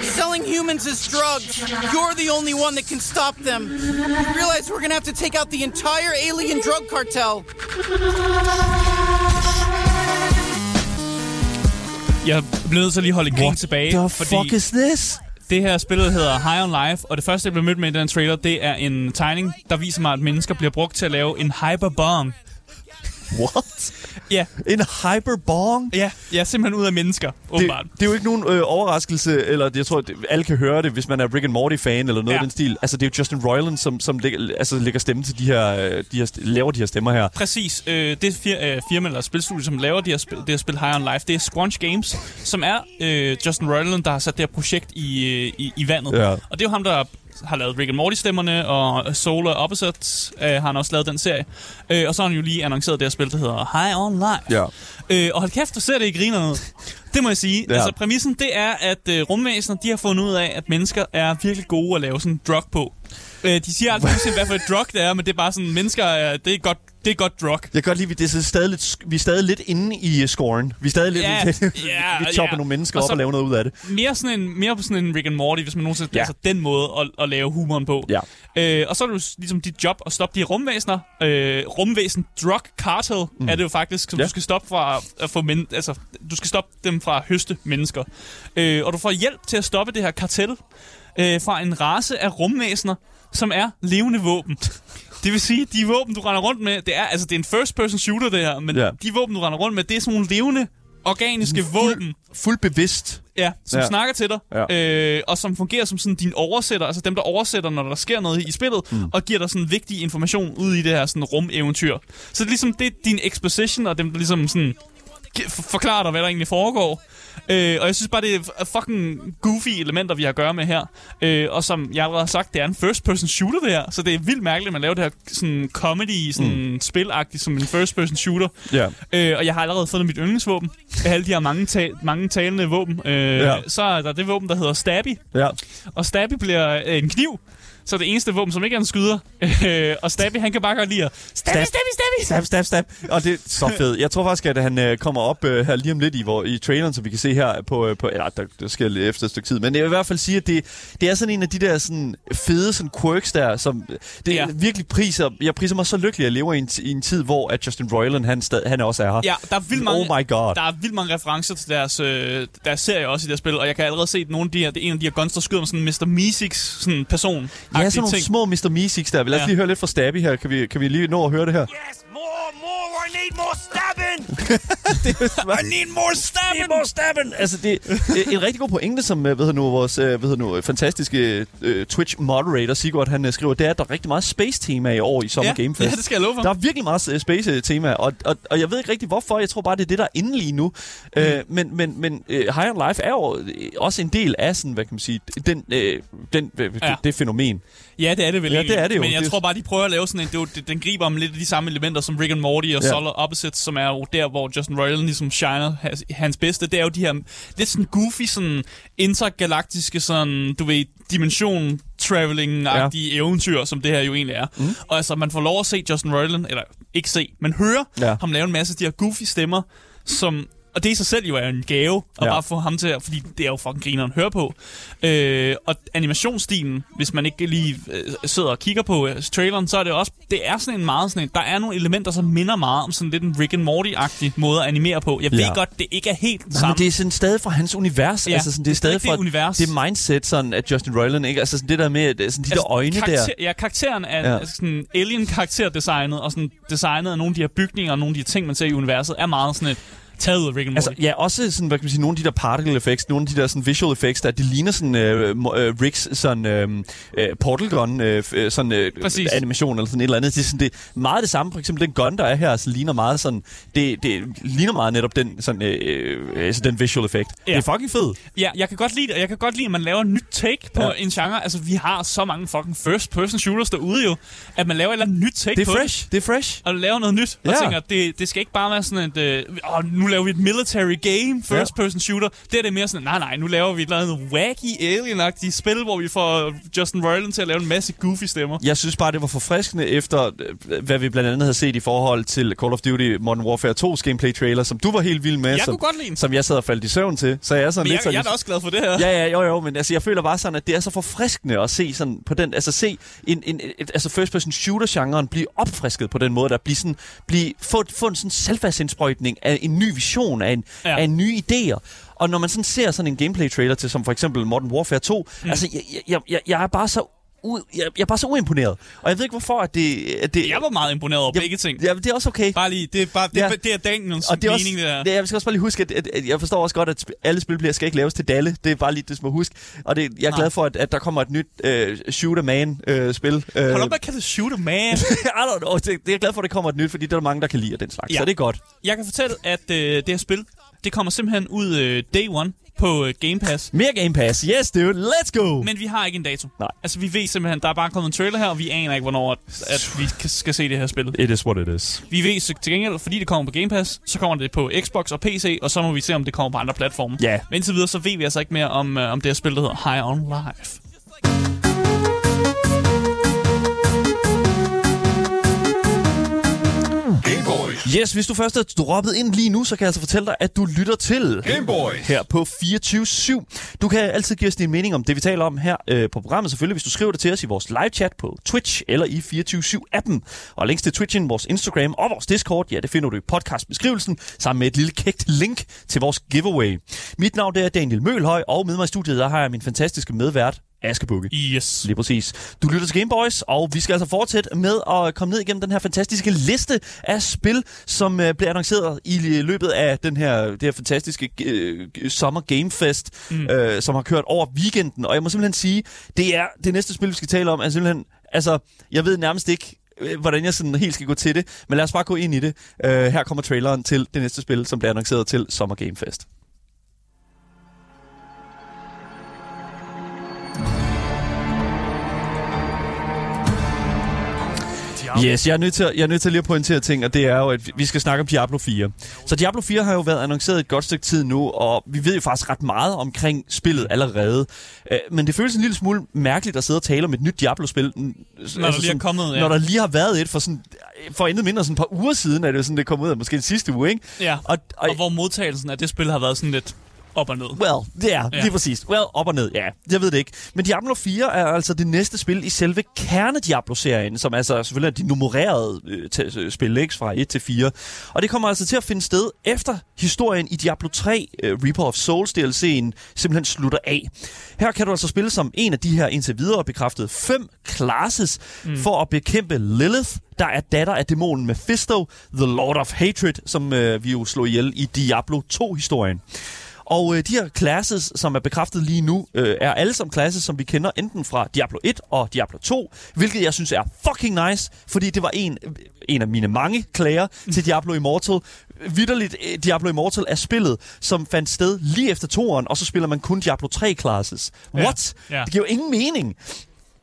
Speaker 4: Selling humans as drugs. You're the only one that can stop them. You realize we're gonna have to take out the entire alien drug cartel.
Speaker 2: Jeg bliver nødt til at lige holde en grin tilbage,
Speaker 1: the
Speaker 2: fordi
Speaker 1: fuck is this?
Speaker 2: det her spil hedder High on Life, og det første, jeg blev mødt med i den trailer, det er en tegning, der viser mig, at mennesker bliver brugt til at lave en hyperbomb.
Speaker 1: What?
Speaker 2: Ja,
Speaker 1: En hyperbong?
Speaker 2: ja, er simpelthen ud af mennesker,
Speaker 1: Det,
Speaker 2: åbenbart.
Speaker 1: det er jo ikke nogen øh, overraskelse, eller jeg tror, at alle kan høre det, hvis man er Rick and Morty-fan, eller noget
Speaker 2: Ja.
Speaker 1: ja. af den stil. Altså, det er jo Justin Roiland, som, som lægger, altså, lægger stemme til de her, øh, de her, laver de her stemmer her.
Speaker 2: Præcis. Øh, det fir- øh, firma eller spilstudie, som laver de her spil, det her spil High on Life, det er Squanch Games, som er øh, Justin Roiland, der har sat det her projekt i, øh, i, i vandet.
Speaker 1: Ja.
Speaker 2: Og det er jo ham, der har lavet Rick and Morty-stemmerne, og Solar Opposites øh, har han også lavet den serie. Øh, og så har han jo lige annonceret det her spil, der hedder High on Life.
Speaker 1: Ja.
Speaker 2: Øh, og hold kæft, du ser det i grinerne ud. Det må jeg sige. Ja. Altså, præmissen, det er, at øh, rumvæsener, de har fundet ud af, at mennesker er virkelig gode at lave sådan en drug på. Øh, de siger aldrig nogensinde, hvad for et drug det er, men det er bare sådan, mennesker, er- det er godt, det er godt drug.
Speaker 1: Jeg kan godt lide, at det er stadig lidt, vi er stadig lidt inde i uh, scoren. Vi er stadig lidt... Vi,
Speaker 2: ja,
Speaker 1: vi chopper
Speaker 2: ja.
Speaker 1: nogle mennesker
Speaker 2: Og
Speaker 1: op og laver noget ud af det.
Speaker 2: Mere sådan en, mere på sådan en Rick and Morty, hvis man nogensinde
Speaker 1: ja.
Speaker 2: altså den måde at, at lave humoren på.
Speaker 1: Ja.
Speaker 2: Øh, og så er det jo ligesom dit job at stoppe de rumvæsener. Øh, rumvæsen drug cartel mm. er det jo faktisk, som
Speaker 1: ja.
Speaker 2: du skal stoppe fra at få men, altså, du skal stoppe dem fra at høste mennesker. Øh, og du får hjælp til at stoppe det her kartel øh, fra en race af rumvæsener, som er levende våben. Det vil sige, de våben, du render rundt med, det er, altså, det er en first-person shooter, det her, men
Speaker 1: Ja.
Speaker 2: de våben, du render rundt med, det er sådan nogle levende, organiske våben,
Speaker 1: Fuldt bevidst.
Speaker 2: Ja, som
Speaker 1: Ja.
Speaker 2: snakker til dig,
Speaker 1: Ja.
Speaker 2: øh, og som fungerer som sådan din oversætter, altså dem, der oversætter, når der sker noget i spillet, mm. og giver dig sådan vigtig information ud i det her sådan rumeventyr. Så det er ligesom det er din exposition, og dem, der ligesom sådan forklarer dig, hvad der egentlig foregår. Øh, og jeg synes bare, det er fucking goofy elementer, vi har at gøre med her. Øh, og som jeg allerede har sagt, det er en first-person shooter, det her. Så det er vildt mærkeligt, at man laver det her sådan comedy, sådan mm. spilagtigt, som en first-person shooter.
Speaker 1: Ja.
Speaker 2: Øh, og jeg har allerede fundet mit yndlingsvåben. Af alle de her mange, ta- mange talende våben. Øh,
Speaker 1: ja.
Speaker 2: Så er der det våben, der hedder Stabby.
Speaker 1: Ja.
Speaker 2: Og Stabby bliver øh, en kniv. Så det eneste våben, som ikke er en skyder. Øh, og Stabby, han kan bare godt lide at... Stabby,
Speaker 1: Stab.
Speaker 2: Stabby, Stabby!
Speaker 1: Stab, stab, stab. Og det er så fedt. Jeg tror faktisk, at han øh, kommer op øh, her lige om lidt i, hvor, i traileren, som vi kan se her på... Øh, på ja, der, der skal efter et stykke tid. Men jeg vil i hvert fald sige, at det, det er sådan en af de der sådan, fede sådan, quirks der, som... Det er
Speaker 2: Ja.
Speaker 1: virkelig priser... Jeg priser mig så lykkelig at leve i en, i en tid, hvor at Justin Roiland, han, stad, han også er her.
Speaker 2: Ja, der er vildt mange,
Speaker 1: Oh my god.
Speaker 2: der er vildt mange referencer til deres, øh, deres serie også i det spil, og jeg kan allerede se, at nogle af de her, det er en af de her guns, der skyder med sådan Mr. Meeseeks sådan person
Speaker 1: Ja, sådan nogle
Speaker 2: ting.
Speaker 1: små Mr. Meeseeks der. Lad os
Speaker 2: Ja.
Speaker 1: lige høre lidt fra Stabby her. Kan vi, kan vi lige nå at høre det her?
Speaker 5: Yes, more, more. I need more stabbing.
Speaker 1: I need more stabbing! Need more stabbing! Altså, det er en rigtig god pointe, som øh, hedder nu, vores øh, hedder nu, fantastiske øh, Twitch-moderator, Sigurd, han øh, skriver, det er, at der er rigtig meget space-tema i år i Summer
Speaker 2: ja,
Speaker 1: Game Fest.
Speaker 2: ja, det skal jeg love for.
Speaker 1: Der er virkelig meget øh, space-tema, og, og, og jeg ved ikke rigtig hvorfor. Jeg tror bare, det er det, der er inde lige nu. Mm. Øh, men men, men uh, High on Life er jo øh, også en del af sådan, hvad kan man sige, den, øh, den, øh, ja. Det, det fænomen.
Speaker 2: Ja, det er det vel
Speaker 1: Ja,
Speaker 2: egentlig.
Speaker 1: det er det jo.
Speaker 2: Men jeg
Speaker 1: Det-
Speaker 2: tror bare, de prøver at lave sådan en... Det, jo- det, den griber om lidt af de samme elementer som Rick and Morty og
Speaker 1: Ja.
Speaker 2: Ja. Solar Opposites, som er jo der, hvor Justin Roiland ligesom shiner hans, hans bedste. Det er jo de her lidt sådan goofy, sådan intergalaktiske, sådan, du ved, dimension traveling-agtige ja. eventyr, som det her jo egentlig er. Mm. Og altså, man får lov at se Justin Roiland, eller ikke se, men høre
Speaker 1: ja.
Speaker 2: ham lave en masse af de her goofy stemmer, som og det i sig selv jo er en gave, at
Speaker 1: Ja.
Speaker 2: bare få ham til at, fordi det er jo fucking grineren at høre på. Øh, og animationsstilen, hvis man ikke lige øh, sidder og kigger på øh, traileren, så er det også, det er sådan en meget sådan en, der er nogle elementer, som minder meget om sådan lidt en Rick and Morty-agtig måde at animere på. Jeg ved
Speaker 1: Ja.
Speaker 2: godt, det ikke er helt
Speaker 1: Nej,
Speaker 2: samme.
Speaker 1: men det er sådan stadig fra hans univers.
Speaker 2: Ja,
Speaker 1: altså sådan, det er
Speaker 2: det er
Speaker 1: stadig
Speaker 2: stadig
Speaker 1: fra
Speaker 2: det univers.
Speaker 1: det mindset, sådan, at Justin Roiland, ikke? Altså sådan det der med sådan de der øjne der.
Speaker 2: karakter, Ja, karakteren er
Speaker 1: Ja.
Speaker 2: altså sådan alien-karakterdesignet, og sådan designet af nogle af de her bygninger og nogle af de her ting, man ser i universet, er meget sådan et taget ud af Rick and Morty.
Speaker 1: Altså, ja, også sådan, hvad kan man sige, nogle af de der particle effects, nogle af de der sådan visual effects, der, det ligner sådan øh, øh, Ricks sådan øh, øh, portal gun øh, øh, sådan øh,
Speaker 2: Præcis.
Speaker 1: animation eller sådan et eller andet. Det er sådan det er meget det samme. For eksempel den gun der er her, så ligner meget sådan det, det ligner meget netop den sådan øh, øh, altså den visual effect. Ja. Det er fucking fedt.
Speaker 2: Ja, jeg kan godt lide det, og jeg kan godt lide, at man laver et nyt take på
Speaker 1: Ja.
Speaker 2: en genre. Altså, vi har så mange fucking first-person shooters derude jo, at man laver et eller andet nyt take
Speaker 1: Det er
Speaker 2: på
Speaker 1: fresh. Det er fresh.
Speaker 2: og laver noget nyt, og
Speaker 1: Ja.
Speaker 2: tænker, det, det skal ikke bare være sådan et, øh, åh, nu laver vi et military game, first person shooter. Det er det mere sådan, nej nej, nu laver vi et eller andet wacky, alien spil, hvor vi får Justin Roiland til at lave en masse goofy stemmer.
Speaker 1: Jeg synes bare, det var forfriskende efter, øh, hvad vi blandt andet havde set i forhold til Call of Duty Modern Warfare 2's gameplay trailer, som du var helt vild med,
Speaker 2: Jeg
Speaker 1: som,
Speaker 2: kunne godt lide den.
Speaker 1: som jeg sad og faldt i søvn til. Så jeg er sådan
Speaker 2: Men
Speaker 1: lidt
Speaker 2: jeg,
Speaker 1: sådan,
Speaker 2: jeg er da også glad for det her.
Speaker 1: Ja, ja, jo, jo, men altså, jeg føler bare sådan, at det er så forfriskende at se sådan på den, altså se en, en, et, altså first person shooter genren blive opfrisket på den måde, der bliver sådan, blive, få, få en sådan selvfærdsindsprøjtning af en ny vision, af en, ja. Af nye idéer. Og når man sådan ser sådan en gameplay trailer til, som for eksempel Modern Warfare 2, mm. altså, jeg, jeg, jeg, jeg er bare så u, jeg, jeg er bare så uimponeret. Og jeg ved ikke, hvorfor at det... At det
Speaker 2: Jeg var meget imponeret over
Speaker 1: jeg,
Speaker 2: begge ting.
Speaker 1: Ja, det er også okay.
Speaker 2: Bare lige, det er, bare, det,
Speaker 1: Ja.
Speaker 2: det er Daniels
Speaker 1: Og det er også,
Speaker 2: mening, det der.
Speaker 1: det, jeg skal også bare lige huske, at, at, at jeg forstår også godt, at alle spil bliver, skal ikke laves til dalle. Det er bare lige det små husk. Og det, jeg er
Speaker 2: Nej.
Speaker 1: glad for, at, at der kommer et nyt uh, Shoot a Man-spil. Uh,
Speaker 2: Hold op, hvad kan det shoot a man?
Speaker 1: I don't know. Det, det er jeg glad for, at det kommer et nyt, fordi det er der mange, der kan lide den slags. Ja. Så det er godt.
Speaker 2: Jeg kan fortælle, at øh, det her spil, det kommer simpelthen ud øh, day one på øh, Game Pass.
Speaker 1: Mere Game Pass. Yes, dude. Let's go!
Speaker 2: Men vi har ikke en dato.
Speaker 1: Nej.
Speaker 2: Altså, vi ved simpelthen, der er bare kommet en trailer her, og vi aner ikke, hvornår at, at vi skal se det her spil.
Speaker 1: It is what it is.
Speaker 2: Vi ved så til gengæld, fordi det kommer på Game Pass, så kommer det på Xbox og PC, og så må vi se, om det kommer på andre platforme.
Speaker 1: Ja.
Speaker 2: Men indtil videre, så ved vi altså ikke mere om, øh, om det her spil, der hedder High on Life.
Speaker 1: Yes, hvis du først er droppet ind lige nu, så kan jeg altså fortælle dig, at du lytter til
Speaker 6: Gameboys.
Speaker 1: her på 24-7. Du kan altid give os din mening om det, vi taler om her øh, på programmet, selvfølgelig, hvis du skriver det til os i vores live-chat på Twitch eller i 24-7-appen. Og links til Twitchen, vores Instagram og vores Discord, ja, det finder du i podcastbeskrivelsen, sammen med et lille kægt link til vores giveaway. Mit navn det er Daniel Mølhøj, og med mig i studiet, der har jeg min fantastiske medvært, Askebukke.
Speaker 2: Yes.
Speaker 1: Lige præcis. Du lytter til Gameboys, og vi skal altså fortsætte med at komme ned igennem den her fantastiske liste af spil, som uh, bliver annonceret i løbet af den her, det her fantastiske uh, Summer Game Fest, mm. uh, som har kørt over weekenden. Og jeg må simpelthen sige, det er det næste spil, vi skal tale om, er simpelthen, altså, jeg ved nærmest ikke, øh, hvordan jeg sådan helt skal gå til det, men lad os bare gå ind i det. Uh, her kommer traileren til det næste spil, som bliver annonceret til Summer Game Fest. Yes, jeg er, nødt til, at- jeg er nødt til lige at pointere ting, og det er jo, at vi skal snakke om Diablo 4. Så Diablo 4 har jo været annonceret et godt stykke tid nu, og vi ved jo faktisk ret meget omkring spillet allerede. Øh, Men det føles en lille smule mærkeligt at sidde og tale om et nyt Diablo-spil. Når
Speaker 2: Når der lige er kommet, ja.
Speaker 1: Når der lige har været et for, sådan, for intet mindre sådan et par uger siden, er det jo sådan, det kom ud af måske den sidste uge, ikke?
Speaker 2: Ja,
Speaker 1: og,
Speaker 2: og,
Speaker 1: og
Speaker 2: hvor modtagelsen af det spil har været sådan lidt op og ned.
Speaker 1: Well, det er
Speaker 2: Ja.
Speaker 1: lige præcis. Well, op og ned, ja. Jeg ved det ikke. Men Diablo 4 er altså det næste spil i selve kerne-Diablo-serien, som altså selvfølgelig er de nummererede øh, øh, spil, ikke? Fra 1 til 4. Og det kommer altså til at finde sted efter historien i Diablo 3, øh, Reaper of Souls DLC'en, simpelthen slutter af. Her kan du altså spille som en af de her indtil videre bekræftede fem classes mm. for at bekæmpe Lilith, der er datter af dæmonen Mephisto, The Lord of Hatred, som øh, vi jo slog ihjel i Diablo 2-historien. Og øh, de her classes, som er bekræftet lige nu, øh, er alle sammen classes, som vi kender enten fra Diablo 1 og Diablo 2, hvilket jeg synes er fucking nice, fordi det var en, en af mine mange klager til Diablo Immortal. Vitterligt, øh, Diablo Immortal er spillet, som fandt sted lige efter toeren, og så spiller man kun Diablo 3 classes. What?
Speaker 2: Ja.
Speaker 1: Det giver jo ingen mening.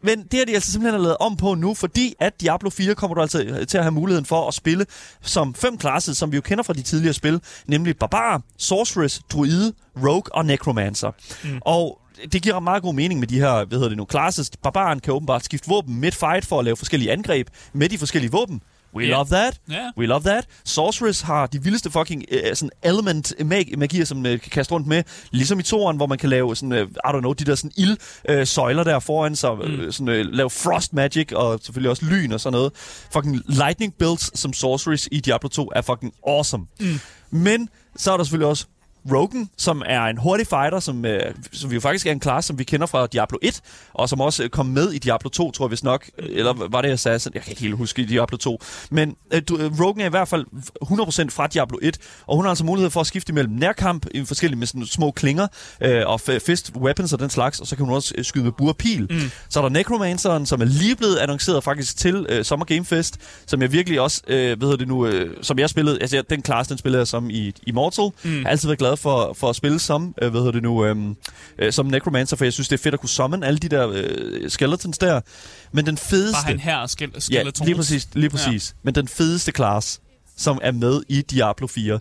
Speaker 1: Men det har de altså simpelthen lavet om på nu, fordi at Diablo 4 kommer du altså til at have muligheden for at spille som fem classes, som vi jo kender fra de tidligere spil, nemlig Barbar, Sorceress, Druide, Rogue og Necromancer. Mm. Og det giver meget god mening med de her, hvad hedder det nu, classes. Barbaren kan åbenbart skifte våben mid-fight for at lave forskellige angreb med de forskellige våben. We
Speaker 2: Ja.
Speaker 1: love that.
Speaker 2: Ja.
Speaker 1: We love that. Sorceress har de vildeste fucking uh, sådan element mag- magier, som uh, kan kaste rundt med. Ligesom i toren, hvor man kan lave sådan, uh, I don't know, de der sådan ild uh, søjler der foran sig. Mm. Uh, sådan, uh, lave frost magic, og selvfølgelig også lyn og sådan noget. Fucking lightning builds som sorceress i Diablo 2 er fucking awesome. Mm. Men så er der selvfølgelig også Rogan, som er en hurtig fighter, som, øh, som jo faktisk er en klasse, som vi kender fra Diablo 1, og som også øh, kom med i Diablo 2, tror jeg vist nok. Eller var det Assassin? Jeg kan ikke helt huske i Diablo 2. Men øh, du, øh, Rogan er i hvert fald 100% fra Diablo 1, og hun har altså mulighed for at skifte mellem nærkamp, i forskellige med sådan små klinger, øh, og fist weapons og den slags, og så kan hun også øh, skyde med bur og pil. Mm. Så er der Necromanceren, som er lige blevet annonceret faktisk til øh, Summer Game Fest, som jeg virkelig også, øh, hvad hedder det nu, øh, som jeg spillede, altså den klasse, den spillede jeg som i Immortal. Mm. Jeg har altid været glad for, for at spille som, øh, hvad hedder det nu, øh, øh, som Necromancer, for jeg synes, det er fedt at kunne summon alle de der øh, skeletons der. Men den fedeste...
Speaker 2: Bare han her skil,
Speaker 1: Ja,
Speaker 2: skeleton.
Speaker 1: lige præcis. Lige præcis. Ja. Men den fedeste class, som er med i Diablo 4,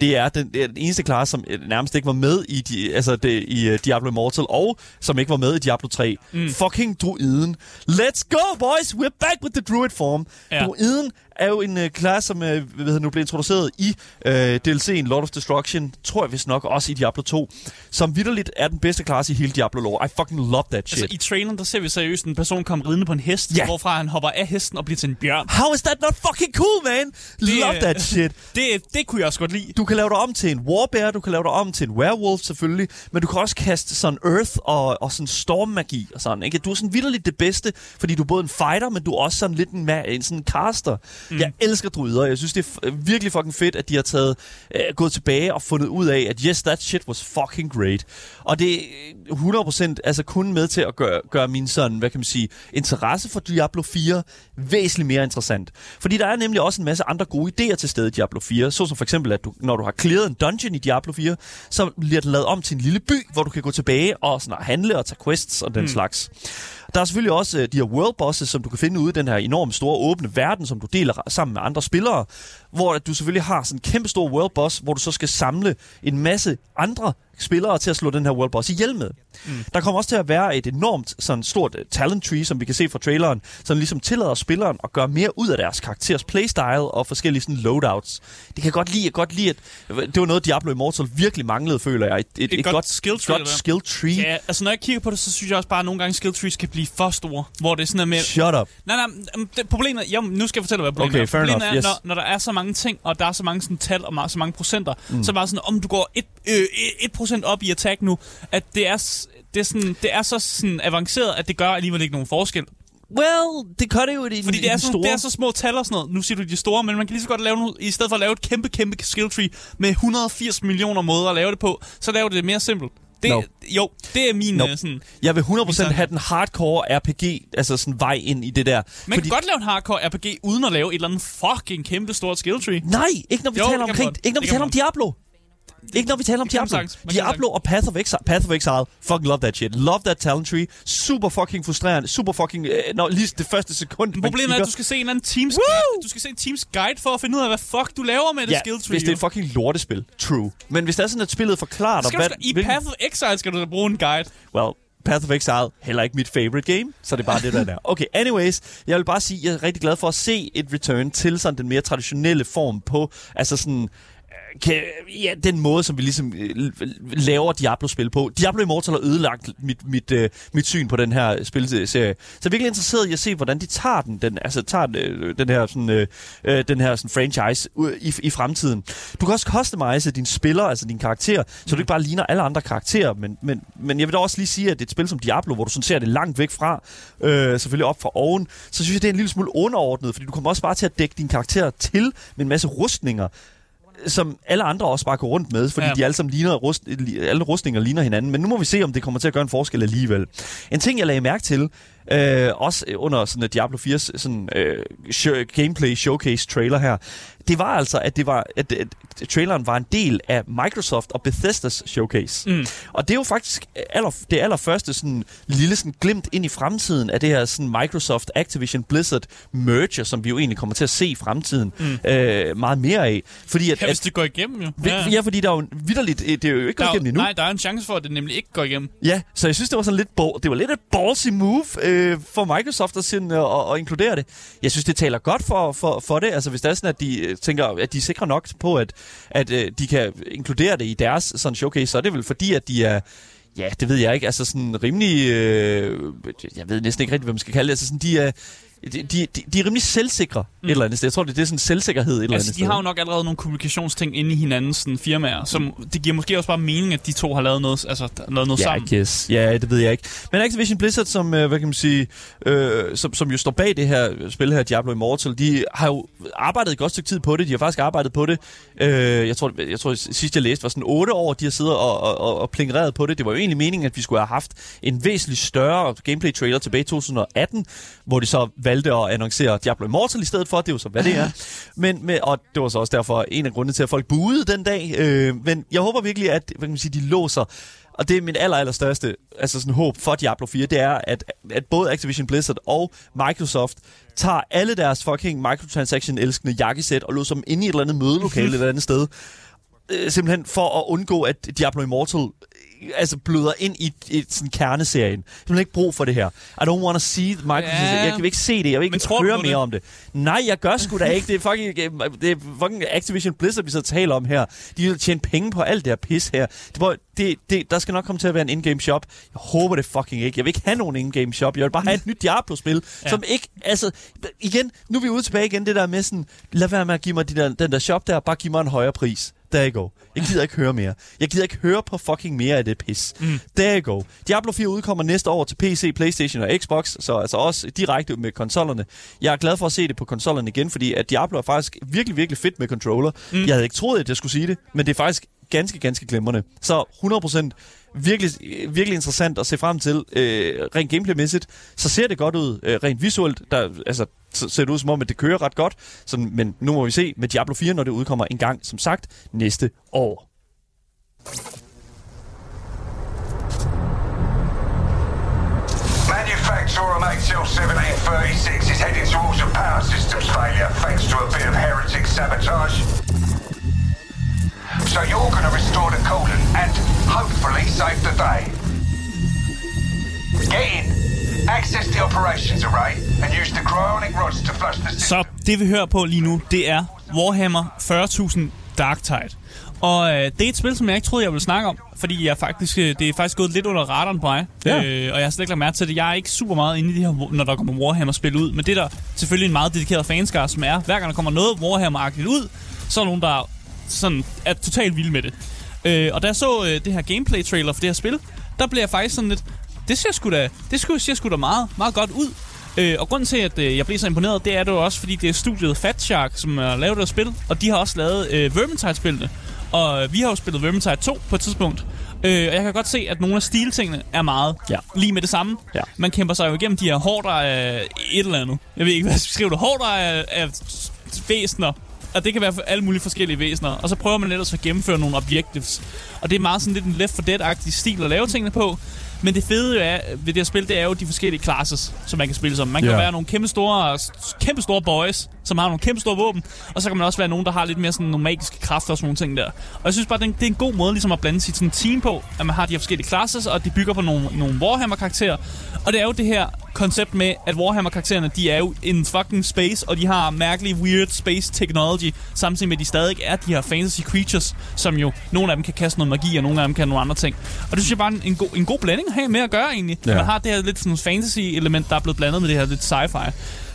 Speaker 1: det er den, det er den eneste class, som øh, nærmest ikke var med i, di, altså det, i uh, Diablo Immortal, og som ikke var med i Diablo 3. Mm. Fucking druiden. Let's go, boys! We're back with the druid form. Ja.
Speaker 2: Ja.
Speaker 1: Druiden er jo en uh, class, som uh, hvad hedder, det nu blev introduceret i uh, DLC'en Lord of Destruction, tror jeg vist nok også i Diablo 2, som vidderligt er den bedste class i hele Diablo lore. I fucking love that shit.
Speaker 2: Altså, i traileren, der ser vi seriøst en person komme ridende på en hest,
Speaker 1: Ja.
Speaker 2: hvorfra han hopper af hesten og bliver til en bjørn.
Speaker 1: How is that not fucking cool, man? Love
Speaker 2: øh,
Speaker 1: that shit.
Speaker 2: Det, det kunne jeg også godt lide.
Speaker 1: Du kan lave dig om til en warbear, du kan lave dig om til en werewolf selvfølgelig, men du kan også kaste sådan earth og, og sådan stormmagi og sådan, ikke? Du er sådan vidderligt det bedste, fordi du er både en fighter, men du er også sådan lidt en, en sådan caster. Mm. Jeg elsker druider, jeg synes det er virkelig fucking fedt, at de har taget, øh, gået tilbage og fundet ud af, at yes, that shit was fucking great. Og det er 100% altså kun med til at gøre, gøre min sådan, hvad kan man sige, interesse for Diablo 4 væsentligt mere interessant. Fordi der er nemlig også en masse andre gode idéer til stede i Diablo 4, såsom for eksempel, at du, når du har clearet en dungeon i Diablo 4, så bliver den lavet om til en lille by, hvor du kan gå tilbage og sådan handle og tage quests og den mm. slags. Der er selvfølgelig også øh, de her world bosses, som du kan finde ude i den her enormt store åbne verden, som du deler sammen med andre spillere, hvor at du selvfølgelig har sådan en kæmpe stor world boss, hvor du så skal samle en masse andre spillere til at slå den her World Boss ihjel med. Mm. Der kommer også til at være et enormt sådan stort øh, talent tree, som vi kan se fra traileren, som ligesom tillader spilleren at gøre mere ud af deres karakteres playstyle og forskellige sådan loadouts. Det kan godt lide, jeg godt lide, at det var noget, Diablo Immortal virkelig manglede, føler jeg. Et, et, et,
Speaker 2: godt
Speaker 1: godt
Speaker 2: skill tree,
Speaker 1: godt skill tree.
Speaker 2: Ja, altså når jeg kigger på det, så synes jeg også bare, at nogle gange skill trees kan blive for store. Hvor det er sådan er med...
Speaker 1: Shut up.
Speaker 2: Nej, nej, det, problemet... Jo, nu skal jeg fortælle, hvad problemet
Speaker 1: Okay,
Speaker 2: er. Problemet
Speaker 1: enough,
Speaker 2: er,
Speaker 1: yes.
Speaker 2: når, når der er så mange ting, og der er så mange sådan, tal og ma- så mange procenter, mm. så er det bare sådan, om du går 1, øh, 1% op i attack nu, at det er, det er, sådan, det er så sådan avanceret, at det gør alligevel ikke nogen forskel.
Speaker 1: Well, det gør det jo i, den-
Speaker 2: Fordi det er,
Speaker 1: den
Speaker 2: så,
Speaker 1: store.
Speaker 2: det er så små tal og sådan noget. Nu siger du de store, men man kan lige så godt lave nogle, i stedet for at lave et kæmpe, kæmpe skill tree med 180 millioner måder at lave det på, så laver det mere simpelt. Det,
Speaker 1: No.
Speaker 2: Jo, det er min
Speaker 1: Nope.
Speaker 2: nope. sådan...
Speaker 1: Jeg vil 100%
Speaker 2: Sådan.
Speaker 1: have den hardcore RPG, altså sådan vej ind i det der.
Speaker 2: Man kan godt lave en hardcore RPG, uden at lave et eller andet fucking kæmpe stort skill tree.
Speaker 1: Nej, ikke når vi
Speaker 2: Jo,
Speaker 1: taler
Speaker 2: det
Speaker 1: omkring, ikke når vi
Speaker 2: Det
Speaker 1: taler om Diablo. Ikke når vi taler om Diablo. Diablo og Path of Exile. Path of Exile. Fucking love that shit. Love that talent tree. Super fucking frustrerende. Super fucking... Øh, når lige det første sekund,
Speaker 2: problemet er, at du skal se en anden teams guide. Du skal se en teams guide for at finde ud af, hvad fuck du laver med det
Speaker 1: Ja,
Speaker 2: skill tree.
Speaker 1: hvis det er et fucking lortespil. True. Men hvis det er sådan, at spillet forklarer dig, hvad...
Speaker 2: I
Speaker 1: hvilken-
Speaker 2: Path of Exile skal du da bruge en guide.
Speaker 1: Well, Path of Exile, heller ikke mit favorite game, så det er bare det, der er. Okay, anyways, jeg vil bare sige, jeg er rigtig glad for at se et return til sådan den mere traditionelle form på, altså sådan, kan, ja, den måde, som vi ligesom øh, laver Diablo-spil på. Diablo Immortal har ødelagt mit, mit, øh, mit syn på den her spilserie. Så jeg er virkelig interesseret i at se, hvordan de tager den, den altså tager den, øh, den her, sådan, øh, øh, den her sådan franchise i, i fremtiden. Du kan også customize din spiller, altså din karakter, så du ikke bare ligner alle andre karakterer, men, men, men jeg vil da også lige sige, at det er et spil som Diablo, hvor du sådan ser det langt væk fra, øh, selvfølgelig op fra oven, så synes jeg, det er en lille smule underordnet, fordi du kommer også bare til at dække din karakter til med en masse rustninger, som alle andre også bare går rundt med, fordi ja. De alle sammen ligner, rust, alle rustninger ligner hinanden. Men nu må vi se, om det kommer til at gøre en forskel alligevel. En ting, jeg lagde mærke til, øh, også under sådan Diablo 4's sådan, øh, show, gameplay showcase trailer her, det var altså, at, det var, at, at traileren var en del af Microsoft og Bethesdas showcase. Mm. Og det er jo faktisk aller, det allerførste sådan, lille sådan, glimt ind i fremtiden af det her sådan, Microsoft Activision Blizzard merger, som vi jo egentlig kommer til at se i fremtiden mm. øh, meget mere af. Fordi at,
Speaker 2: Ja, hvis det går igennem, jo.
Speaker 1: Ja. ja, fordi der er jo vidderligt, det er jo ikke gået igennem endnu.
Speaker 2: nej, der er en chance for, at det nemlig ikke går igennem.
Speaker 1: Ja, så jeg synes, det var sådan lidt, ball, det var lidt et ballsy move øh, Øh, for Microsoft at, sådan, at, øh, at inkludere det. Jeg synes, det taler godt for, for, for det. Altså, hvis det er sådan, at de øh, tænker, at de er sikre nok på, at, at øh, de kan inkludere det i deres sådan showcase, så er det vel fordi, at de er Ja, det ved jeg ikke. Altså sådan rimelig... Øh, jeg ved næsten ikke rigtigt, hvad man skal kalde det. Altså sådan, de er, de, de, de er rimelig selvsikre mm. et eller andet sted. Jeg tror, det, det er sådan selvsikkerhed et eller
Speaker 2: Altså,
Speaker 1: andet
Speaker 2: de
Speaker 1: sted.
Speaker 2: har jo nok allerede nogle kommunikationsting inde i hinandens sådan, firmaer, som det giver måske også bare mening, at de to har lavet noget, altså, lavet noget
Speaker 1: Ja,
Speaker 2: sammen.
Speaker 1: Guess. Ja, det ved jeg ikke. Men Activision Blizzard, som, øh, hvad kan man sige, øh, som, som jo står bag det her spil her, Diablo Immortal, de har jo arbejdet et godt stykke tid på det. De har faktisk arbejdet på det. Øh, jeg, tror, jeg tror, sidst jeg læste, var sådan otte år, de har siddet og, og, og, og plingereret på det. Det var jo egentlig meningen, at vi skulle have haft en væsentligt større gameplay-trailer tilbage i 2018, hvor de så valgte at annoncere Diablo Immortal i stedet for. Det er jo så, hvad det er. Men, med, og det var så også derfor en af grundene til, at folk buede den dag. Øh, men jeg håber virkelig, at hvad kan man sige, de låser og det er min aller, aller største altså sådan, håb for Diablo 4, det er, at, at både Activision Blizzard og Microsoft tager alle deres fucking microtransaction-elskende jakkesæt og låser dem inde i et eller andet mødelokale et eller andet sted. Øh, simpelthen for at undgå, at Diablo Immortal altså bløder ind i, i sådan kerneserien. Jeg har ikke brug for det her. I don't want to see the microtransaction.
Speaker 2: Ja.
Speaker 1: Jeg kan ikke se det. Jeg vil ikke
Speaker 2: tror
Speaker 1: høre mere
Speaker 2: det?
Speaker 1: om det. Nej, jeg gør sgu da ikke. Det er fucking, det er fucking Activision Blizzard, vi så taler om her. De vil tjene penge på alt det her pis her. Det, det, det, der skal nok komme til at være en in-game shop. Jeg håber det fucking ikke. Jeg vil ikke have nogen in-game shop. Jeg vil bare have et nyt Diablo-spil. Ja. som ikke... Altså, igen, nu er vi ude tilbage igen, det der med sådan, lad være med at give mig de der, den der shop der, bare giv mig en højere pris. There you go. Jeg gider ikke høre mere. Jeg gider ikke høre på fucking mere af det pis. Mm. There you go. Diablo 4 udkommer næste år til PC, Playstation og Xbox, så altså også direkte med konsollerne. Jeg er glad for at se det på konsollerne igen, fordi at Diablo er faktisk virkelig, virkelig fedt med controller. Mm. Jeg havde ikke troet, at jeg skulle sige det, men det er faktisk ganske, ganske glimrende. Så 100% virkelig, virkelig interessant at se frem til, øh, rent gameplaymæssigt. Så ser det godt ud, øh, rent visuelt. Der, altså, så ser det ud som om, at det kører ret godt. Sådan, men nu må vi se med Diablo 4, når det udkommer en gang, som sagt, næste år.
Speaker 6: Manufacturer HL1736 is heading towards a power systems failure thanks to a bit of heretic sabotage. So you're going to restore the coolant and hopefully save the day. Get in. Access the operations array and use the cryonic rods to flush the system.
Speaker 2: Så det vi hører på lige nu, det er Warhammer 40.000 Darktide. Og øh, det er et spil, som jeg ikke troede, jeg ville snakke om, fordi jeg faktisk, øh, det er faktisk gået lidt under radaren på mig.
Speaker 1: Ja.
Speaker 2: Øh, og jeg har slet ikke lagt mærke til det. Jeg er ikke super meget inde i det her, når der kommer Warhammer-spil ud. Men det er der selvfølgelig en meget dedikeret fanskare, som er, hver gang der kommer noget Warhammer-agtigt ud, så er der nogen, der sådan, er totalt vilde med det. Øh, og da jeg så øh, det her gameplay-trailer for det her spil, der blev jeg faktisk sådan lidt, det ser sgu da, det sgu- ser sgu da meget, meget godt ud. Øh, og grunden til, at øh, jeg blev så imponeret, det er det jo også, fordi det er studiet Fat Shark, som har lavet det spil, og de har også lavet øh, Vermintide-spillene. Og øh, vi har jo spillet Vermintide 2 på et tidspunkt. Øh, og jeg kan godt se, at nogle af stiltingene er meget
Speaker 1: Ja.
Speaker 2: lige med det samme.
Speaker 1: Ja.
Speaker 2: Man kæmper sig jo igennem de her hårder af et eller andet. Jeg ved ikke, hvad jeg skal beskrive det. Hårder af, af væsener. Og det kan være for alle mulige forskellige væsener. Og så prøver man ellers at gennemføre nogle objectives. Og det er meget sådan lidt en Left 4 Dead-agtig stil at lave tingene på. Men det fede er, ved det her spil, det er jo de forskellige classes, som man kan spille som. Man kan jo være nogle kæmpe store, kæmpe store boys, som har nogle kæmpe store våben. Og så kan man også være nogen, der har lidt mere sådan nogle magiske kræfter og sådan nogle ting der. Og jeg synes bare, det er en, en god måde ligesom at blande sit sådan, team på, at man har de her forskellige classes, og de bygger på nogle, nogle Warhammer-karakterer. Og det er jo det her koncept med, at Warhammer-karaktererne, de er jo in fucking space, og de har mærkelig weird space technology, samtidig med, at de stadig er de her fantasy creatures, som jo, nogle af dem kan kaste noget magi, og nogle af dem kan nogle andre ting. Og det synes jeg bare er en, en, god, en god blanding have med at gøre egentlig.
Speaker 1: Ja.
Speaker 2: Man har det her lidt sådan fantasy-element, der er blevet blandet med det her lidt sci-fi.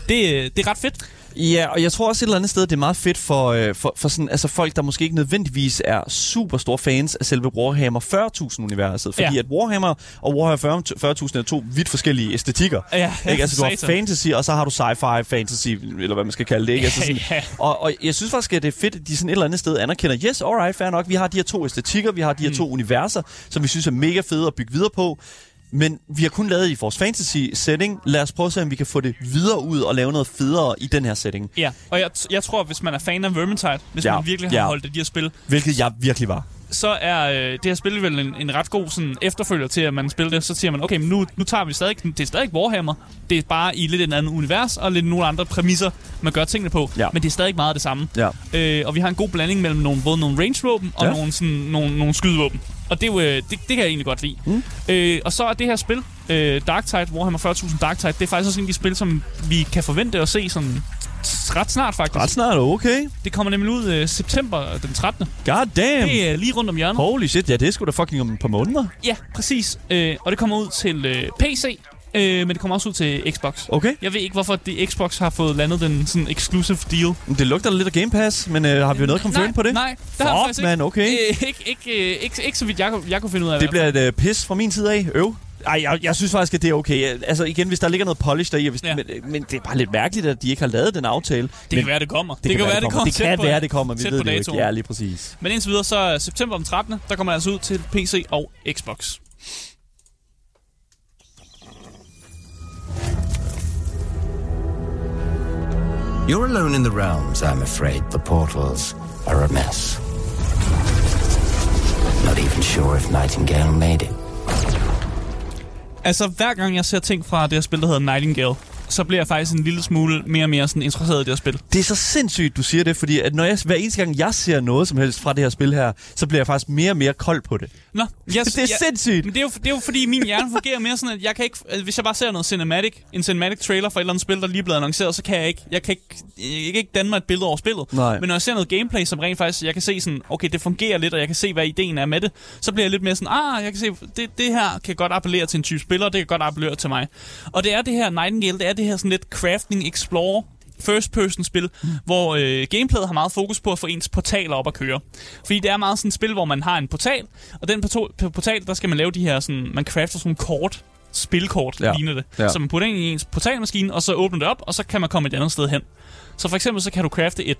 Speaker 2: Det, øh, det er ret fedt.
Speaker 1: Ja, og jeg tror også et eller andet sted, det er meget fedt for, øh, for, for sådan, altså folk, der måske ikke nødvendigvis er super store fans af selve Warhammer 40.000-universet. Fordi
Speaker 2: Ja.
Speaker 1: at Warhammer og Warhammer 40.000 er to vidt forskellige æstetikker.
Speaker 2: Ja, ja,
Speaker 1: ikke? Altså, du har fantasy, og så har du sci-fi fantasy, eller hvad man skal kalde det. Ikke? Altså, sådan,
Speaker 2: Ja.
Speaker 1: og, og jeg synes faktisk, at det er fedt, at de sådan et eller andet sted anerkender, yes, alright, fair nok, vi har de her to æstetikker, vi har de her to universer, som vi synes er mega fede at bygge videre på. Men vi har kun lavet det i vores fantasy-setting. Lad os prøve at se, om vi kan få det videre ud og lave noget federe i den her setting.
Speaker 2: Ja, og jeg, jeg tror, hvis man er fan af Vermintide, hvis
Speaker 1: Ja,
Speaker 2: man virkelig har
Speaker 1: ja.
Speaker 2: holdt af de her spil,
Speaker 1: Hvilket jeg virkelig var.
Speaker 2: Så er øh, det her spil vel en, en ret god sådan, efterfølger til, at man spiller det. Så siger man, okay, men nu, nu tager vi stadig, det er stadig Warhammer. Det er bare i lidt et andet univers, og lidt nogle andre præmisser, man gør tingene på.
Speaker 1: Ja.
Speaker 2: Men det er stadig meget det samme.
Speaker 1: Ja.
Speaker 2: Øh, og vi har en god blanding mellem nogle, både nogle range-våben og
Speaker 1: Ja.
Speaker 2: nogle, sådan, nogle, nogle skydevåben. Og det, er jo, øh, det, det kan jeg egentlig godt lide. Mm. Øh, og så er det her spil, øh, Darktide, Warhammer 40.000 Darktide, det er faktisk også en af de spil, som vi kan forvente at se sådan ret snart faktisk.
Speaker 1: Ret snart, okay.
Speaker 2: Det kommer nemlig ud øh, september den 13.
Speaker 1: God damn.
Speaker 2: Det er lige rundt om hjørnet.
Speaker 1: Holy shit, ja, det er sgu da fucking om et par måneder.
Speaker 2: Ja, præcis. Øh, og det kommer ud til øh, PC, øh, men det kommer også ud til Xbox.
Speaker 1: Okay.
Speaker 2: Jeg ved ikke, hvorfor det Xbox har fået landet den sådan exclusive deal.
Speaker 1: Det lugter lidt af Game Pass, men øh, har vi jo noget confirmed
Speaker 2: nej,
Speaker 1: på det?
Speaker 2: Nej, det har
Speaker 1: Fuck,
Speaker 2: faktisk
Speaker 1: man, okay.
Speaker 2: ikke. Øh, ikke, ikke, øh, ikke, ikke så vidt jeg, kunne- jeg kunne finde ud af.
Speaker 1: Det bliver et øh, pis fra min side af. Øv. Ej, jeg, jeg synes faktisk, at det er okay. Altså igen, hvis der ligger noget polish deri, hvis, ja. Men, men det er bare lidt mærkeligt, at de ikke har lavet den aftale.
Speaker 2: Det
Speaker 1: men,
Speaker 2: kan være, det kommer.
Speaker 1: det, kan være, det kommer. Det
Speaker 2: tæt
Speaker 1: kan
Speaker 2: på-
Speaker 1: være, det kommer. Vi
Speaker 2: tæt
Speaker 1: ved
Speaker 2: på
Speaker 1: det jo ikke. Ja, lige præcis.
Speaker 2: Men indtil videre, så er september den 13. Der kommer det altså ud til PC og Xbox.
Speaker 7: You're alone in the realms, I'm afraid. The portals are a mess. Not even sure if Nightingale made it.
Speaker 2: Altså, hver gang jeg ser ting fra det her spil, der hedder Nightingale, så bliver jeg faktisk en lille smule mere og mere sådan interesseret i det her spil.
Speaker 1: Det er så sindssygt, du siger det, fordi at når jeg, hver eneste gang, jeg ser noget som helst fra det her spil her, så bliver jeg faktisk mere og mere kold på det.
Speaker 2: Nå, jeg,
Speaker 1: Det er sindssygt.
Speaker 2: Men det er, jo, det er jo fordi, min hjerne fungerer mere sådan, at jeg kan ikke... Altså, hvis jeg bare ser noget cinematic, en cinematic trailer for et eller andet spil, der lige er blevet annonceret, så kan jeg ikke... Jeg kan ikke, jeg kan ikke danne mig et billede over spillet.
Speaker 1: Nej.
Speaker 2: Men når jeg ser noget gameplay, som rent faktisk... Jeg kan se sådan, okay, det fungerer lidt, og jeg kan se, hvad ideen er med det. Så bliver jeg lidt mere sådan, ah, jeg kan se, det, det her kan godt appellere til en type spiller, det kan godt appellere til mig. Og det er det her Nightingale, det er det her sådan lidt crafting explore first person spil, mm. hvor øh, gameplayet har meget fokus på at få ens portaler op at køre. Fordi det er meget sådan et spil, hvor man har en portal, og den portal, der skal man lave de her sådan, man crafter sådan kort, spilkort,
Speaker 1: Ja.
Speaker 2: ligner det,
Speaker 1: Ja.
Speaker 2: som man putter ind i ens portalmaskine, og så åbner det op, og så kan man komme et andet sted hen. Så for eksempel så kan du crafte et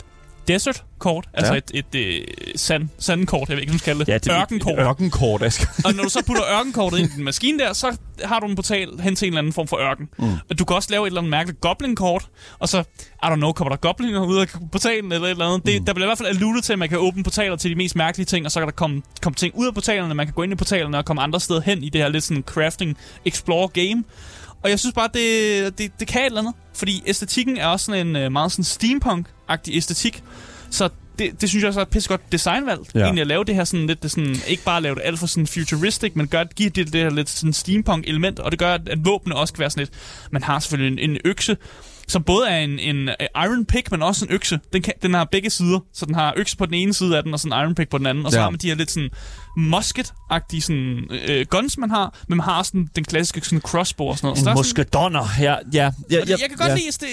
Speaker 2: desert-kort, altså
Speaker 1: Ja.
Speaker 2: et, et øh, sand, sandkort, jeg ved ikke, hvad man skal kalde det.
Speaker 1: Ja, det
Speaker 2: Ørkenkort.
Speaker 1: Et ørkenkort, Asger.
Speaker 2: Og når du så putter ørkenkortet ind i den maskine der, så har du en portal hen til en eller anden form for ørken. Mm. Og du kan også lave et eller andet mærkeligt goblin-kort, og så, I don't know, kommer der gobliner ud af portalen eller et eller andet. Det, Der bliver i hvert fald alluded til, at man kan åbne portaler til de mest mærkelige ting, og så kan der komme, komme ting ud af portalerne, man kan gå ind i portalerne og komme andre steder hen i det her lidt sådan crafting explore game. Og jeg synes bare, det, det, det kan et eller andet. Fordi æstetikken er også sådan en øh, meget sådan steampunk-agtig æstetik. Så det, det synes jeg også er et pissegodt designvalg.
Speaker 1: Ja.
Speaker 2: Egentlig at lave det her sådan lidt, det sådan, ikke bare lave det alt for sådan futuristic, men gør, give det, det her lidt sådan steampunk-element, og det gør, at, at også kan være sådan lidt... Man har selvfølgelig en, en økse, som både er en, en øh, iron pick, men også en økse. Den, kan, den har begge sider, så den har økse på den ene side af den, og sådan en iron pick på den anden. Og så
Speaker 1: Ja.
Speaker 2: ja. har man de her lidt sådan musket-agtige sådan, øh, guns, man har, men man har også den, den klassiske sådan crossbow og sådan noget. Så
Speaker 1: En
Speaker 2: sådan-
Speaker 1: muskedonner. Ja, ja, ja,
Speaker 2: og det, jeg kan godt
Speaker 1: ja.
Speaker 2: lide det,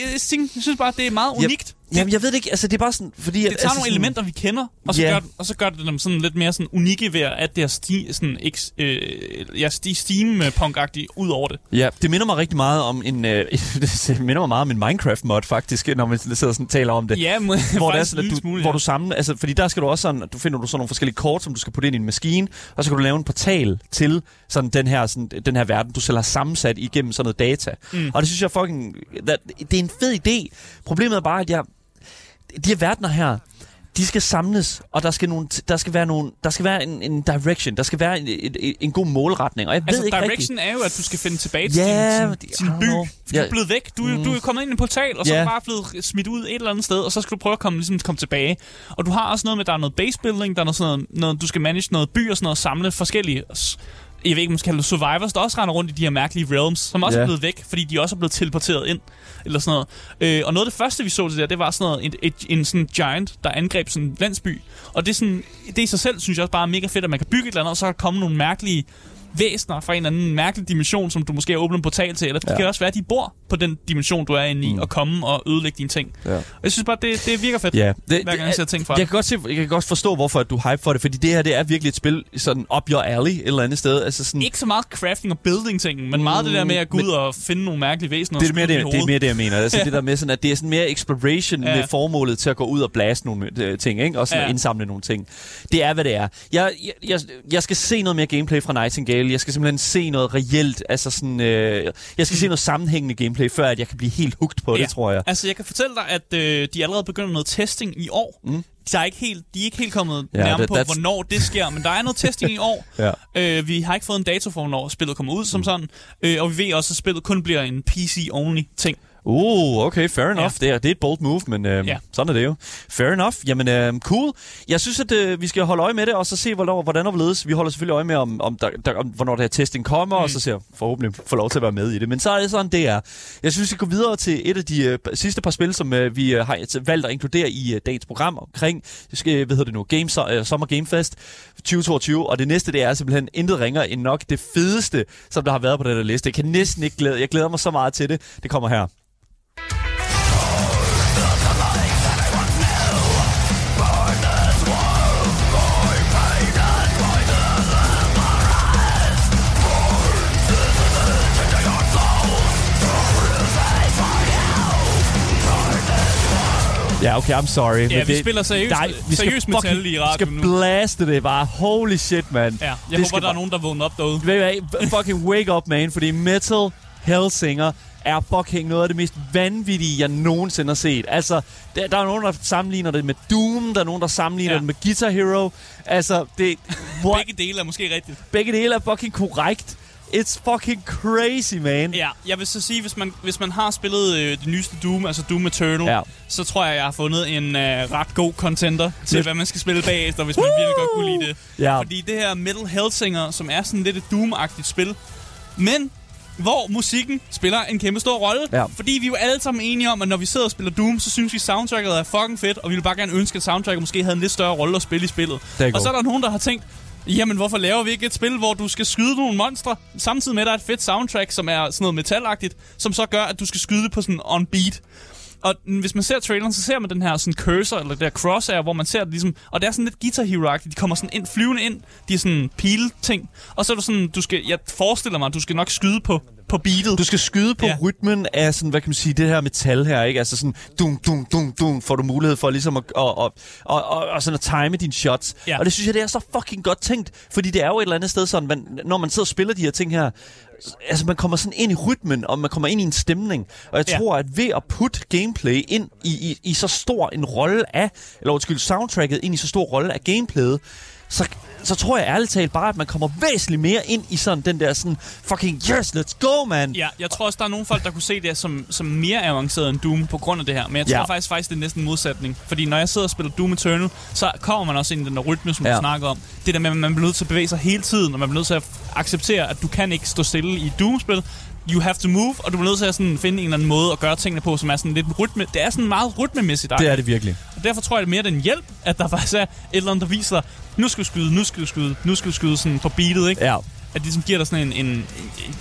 Speaker 2: jeg synes bare, det er meget
Speaker 1: Ja,
Speaker 2: unikt.
Speaker 1: Jamen, jeg ved det ikke. Altså, det er bare sådan, fordi...
Speaker 2: Det tager nogle elementer, vi kender, og så,
Speaker 1: Ja.
Speaker 2: gør, og så gør det dem sådan lidt mere sådan unikke ved at det er sti, sådan, ikke, øh, ja, sti, steampunk-agtigt ud over det.
Speaker 1: Ja, det minder mig rigtig meget om en... Øh, det minder mig meget om en Minecraft-mod, faktisk, når man sidder sådan taler om det.
Speaker 2: Ja, må,
Speaker 1: hvor det er sådan, at du,
Speaker 2: smule,
Speaker 1: hvor
Speaker 2: ja.
Speaker 1: du samler, altså, fordi der skal du også sådan, du finder du sådan nogle forskellige kort, som du skal putte ind i en maskine, og så kan du lave en portal til sådan den her, sådan, den her verden, du selv har sammensat igennem sådan noget data. Mm. Og det synes jeg fucking, that, det er en fed idé. Problemet er bare, at jeg, de her verdener her, de skal samles, og der skal, nogle, der skal være, nogle, der skal være en, en direction, der skal være en, en, en, god målretning, og jeg
Speaker 2: Altså,
Speaker 1: ved ikke
Speaker 2: direction er jo, at du skal finde tilbage til
Speaker 1: Ja,
Speaker 2: din, din, din by.
Speaker 1: know.
Speaker 2: For du
Speaker 1: Ja.
Speaker 2: er blevet væk. Du, mm. du er kommet ind i en portal, og så
Speaker 1: Ja.
Speaker 2: er du bare blevet smidt ud et eller andet sted, og så skal du prøve at komme, ligesom, komme tilbage. Og du har også noget med, der er noget base building, der er noget, sådan noget, noget, du skal manage noget by og sådan noget, samle forskellige jeg ved ikke, om man skal kalde det survivors, der også render rundt i de her mærkelige realms, som også
Speaker 1: Ja.
Speaker 2: er blevet væk, fordi de også er blevet teleporteret ind, eller sådan noget. Øh, og noget af det første, vi så til der, det var sådan noget, et, et, en sådan giant, der angreb sådan en landsby. Og det, er sådan, det i sig selv, synes jeg også bare er mega fedt, at man kan bygge et eller andet, og så kan der komme nogle mærkelige væsener fra en eller anden mærkelig dimension, som du måske har åbnet en portal til, eller det
Speaker 1: Ja.
Speaker 2: kan også være, at de bor på den dimension, du er inde i, mm. og komme og ødelægge dine ting.
Speaker 1: Ja.
Speaker 2: Og jeg synes bare, det, det virker fedt,
Speaker 1: Ja, det,
Speaker 2: hver gang jeg ser ting fra
Speaker 1: jeg
Speaker 2: det.
Speaker 1: kan, godt se, jeg kan godt forstå, hvorfor at du hype for det, fordi det her det er virkelig et spil sådan up your alley et eller andet sted. Altså sådan,
Speaker 2: Ikke så meget crafting og building ting, men meget det der med at gå ud og finde nogle mærkelige væsener.
Speaker 1: det er
Speaker 2: og
Speaker 1: mere det, det er mere det, jeg mener. Altså det der med sådan, at det er sådan mere exploration ja. Med formålet til at gå ud og blaste nogle øh, ting, ikke? Og sådan. Ja. indsamle nogle ting. Det er, hvad det er. Jeg, jeg, jeg, jeg skal se noget mere gameplay fra Nightingale. Jeg skal simpelthen se noget reelt, altså sådan, øh, jeg skal se noget sammenhængende gameplay, før at jeg kan blive helt hooked på det, tror jeg.
Speaker 2: Altså, jeg kan fortælle dig, at øh, de allerede begynder noget testing i år. Mm. De, er ikke helt, de er ikke helt kommet
Speaker 1: Ja,
Speaker 2: ja, nærmere
Speaker 1: that-
Speaker 2: på,
Speaker 1: that's-
Speaker 2: hvornår det sker, men der er noget testing i år.
Speaker 1: Ja.
Speaker 2: Øh, vi har ikke fået en dato for, hvornår spillet kommer ud som sådan. Øh, og vi ved også, at spillet kun bliver en PC-only ting.
Speaker 1: Uh, okay, fair enough.
Speaker 2: Ja.
Speaker 1: Det, er, det er et bold move, men øh,
Speaker 2: Ja.
Speaker 1: sådan er det jo. Fair enough. Jamen, øh, cool. Jeg synes, at øh, vi skal holde øje med det, og så se, hvornår, hvordan og hvorledes. Vi holder selvfølgelig øje med, om, om, der, der, om hvornår det her testing kommer, mm. og så ser jeg forhåbentlig få lov til at være med i det. Men så er det sådan, det er. Jeg synes, vi skal gå videre til et af de øh, sidste par spil, som øh, vi øh, har valgt at inkludere i øh, dagens program omkring, skal, hvad hedder det nu, Game, øh, Summer Game Fest 2022. Og det næste, det er simpelthen intet ringer end nok det fedeste, som der har været på den her liste. Jeg kan næsten ikke glæde, jeg glæder mig så meget til det. Det kommer her. Ja, okay, I'm sorry.
Speaker 2: Ja,
Speaker 1: men
Speaker 2: vi spiller seriøst-
Speaker 1: nej, vi skal
Speaker 2: metal
Speaker 1: fucking-
Speaker 2: i
Speaker 1: Vi
Speaker 2: radioen
Speaker 1: skal
Speaker 2: nu.
Speaker 1: blaste det bare. Holy shit, man.
Speaker 2: Ja, jeg
Speaker 1: Det
Speaker 2: håber,
Speaker 1: skal
Speaker 2: der er nogen, der vågner op derude.
Speaker 1: Ved I? Fucking wake up, man. Fordi Metal Hellsinger er fucking noget af det mest vanvittige, jeg nogensinde har set. Altså, der, der er nogen, der sammenligner det med Doom. Der er nogen, der sammenligner
Speaker 2: Ja.
Speaker 1: det med Guitar Hero. Altså, det... What?
Speaker 2: Begge dele er måske rigtigt.
Speaker 1: Begge dele er fucking korrekt. It's fucking crazy, man.
Speaker 2: Ja, jeg vil så sige, hvis man, hvis man har spillet øh, det nyeste Doom, altså Doom Eternal,
Speaker 1: Ja.
Speaker 2: så tror jeg, jeg har fundet en øh, ret god contender til, hvad man skal spille bagefter, hvis man virkelig godt kunne lide det.
Speaker 1: Ja.
Speaker 2: Fordi det her Metal Hellsinger, som er sådan lidt et Doom-agtigt spil, men hvor musikken spiller en kæmpe stor rolle.
Speaker 1: Ja.
Speaker 2: Fordi vi er jo alle sammen enige om, at når vi sidder og spiller Doom, så synes vi, soundtracket er fucking fedt, og vi vil bare gerne ønske, at soundtracket måske havde en lidt større rolle at spille i spillet. Og så er der nogen, der har tænkt, Jamen, hvorfor laver vi ikke et spil, hvor du skal skyde nogle monstre, samtidig med, at der er et fedt soundtrack, som er sådan noget metalagtigt, som så gør, at du skal skyde det på sådan on beat. Og hvis man ser traileren, så ser man den her sådan cursor, eller det der crosshair, hvor man ser det ligesom... Og det er sådan lidt Guitar Hero-agtigt. De kommer sådan ind, flyvende ind. De er sådan pile-ting. Og så er du sådan... Du skal, jeg forestiller mig, at du skal nok skyde på, på beatet.
Speaker 1: Du skal skyde på. Ja. rytmen af sådan, hvad kan man sige, det her metal her, ikke? Altså sådan, dum, dum, dum, dum, får du mulighed for ligesom at, og, og, og, og, og sådan at time dine shots.
Speaker 2: Ja.
Speaker 1: Og det synes jeg, det er så fucking godt tænkt, fordi det er jo et eller andet sted sådan, man, når man sidder og spiller de her ting her, altså man kommer sådan ind i rytmen, og man kommer ind i en stemning. Og jeg
Speaker 2: Ja.
Speaker 1: tror, at ved at putte gameplay ind i, i, i så stor en rolle af, eller undskyld, soundtracket ind i så stor rolle af gameplayet, så, så tror jeg ærligt talt bare, at man kommer væsentligt mere ind i sådan den der sådan, fucking yes, let's go, man.
Speaker 2: Ja, jeg tror også, der er nogle folk, der kunne se det som, som mere avanceret end Doom på grund af det her. Men jeg tror
Speaker 1: Ja.
Speaker 2: faktisk, faktisk, det er næsten en modsætning. Fordi når jeg sidder og spiller Doom Eternal, så kommer man også ind i den der rytme, som
Speaker 1: Ja.
Speaker 2: du snakker om. Det der med, at man bliver nødt til at bevæge sig hele tiden, og man bliver nødt til at acceptere, at du kan ikke stå stille i Doom-spil. You have to move, og du bliver nødt til at sådan finde en eller anden måde at gøre tingene på, som er sådan lidt rytme. Det er sådan meget rytmemæssigt.
Speaker 1: Det er det virkelig.
Speaker 2: Og derfor tror jeg, det er mere den hjælp, at der faktisk er et eller andet, der viser dig, nu skal du skyde, nu skal du skyde, nu skal du skyde sådan på beatet, ikke?
Speaker 1: Ja.
Speaker 2: At det ligesom giver dig sådan en, en, en...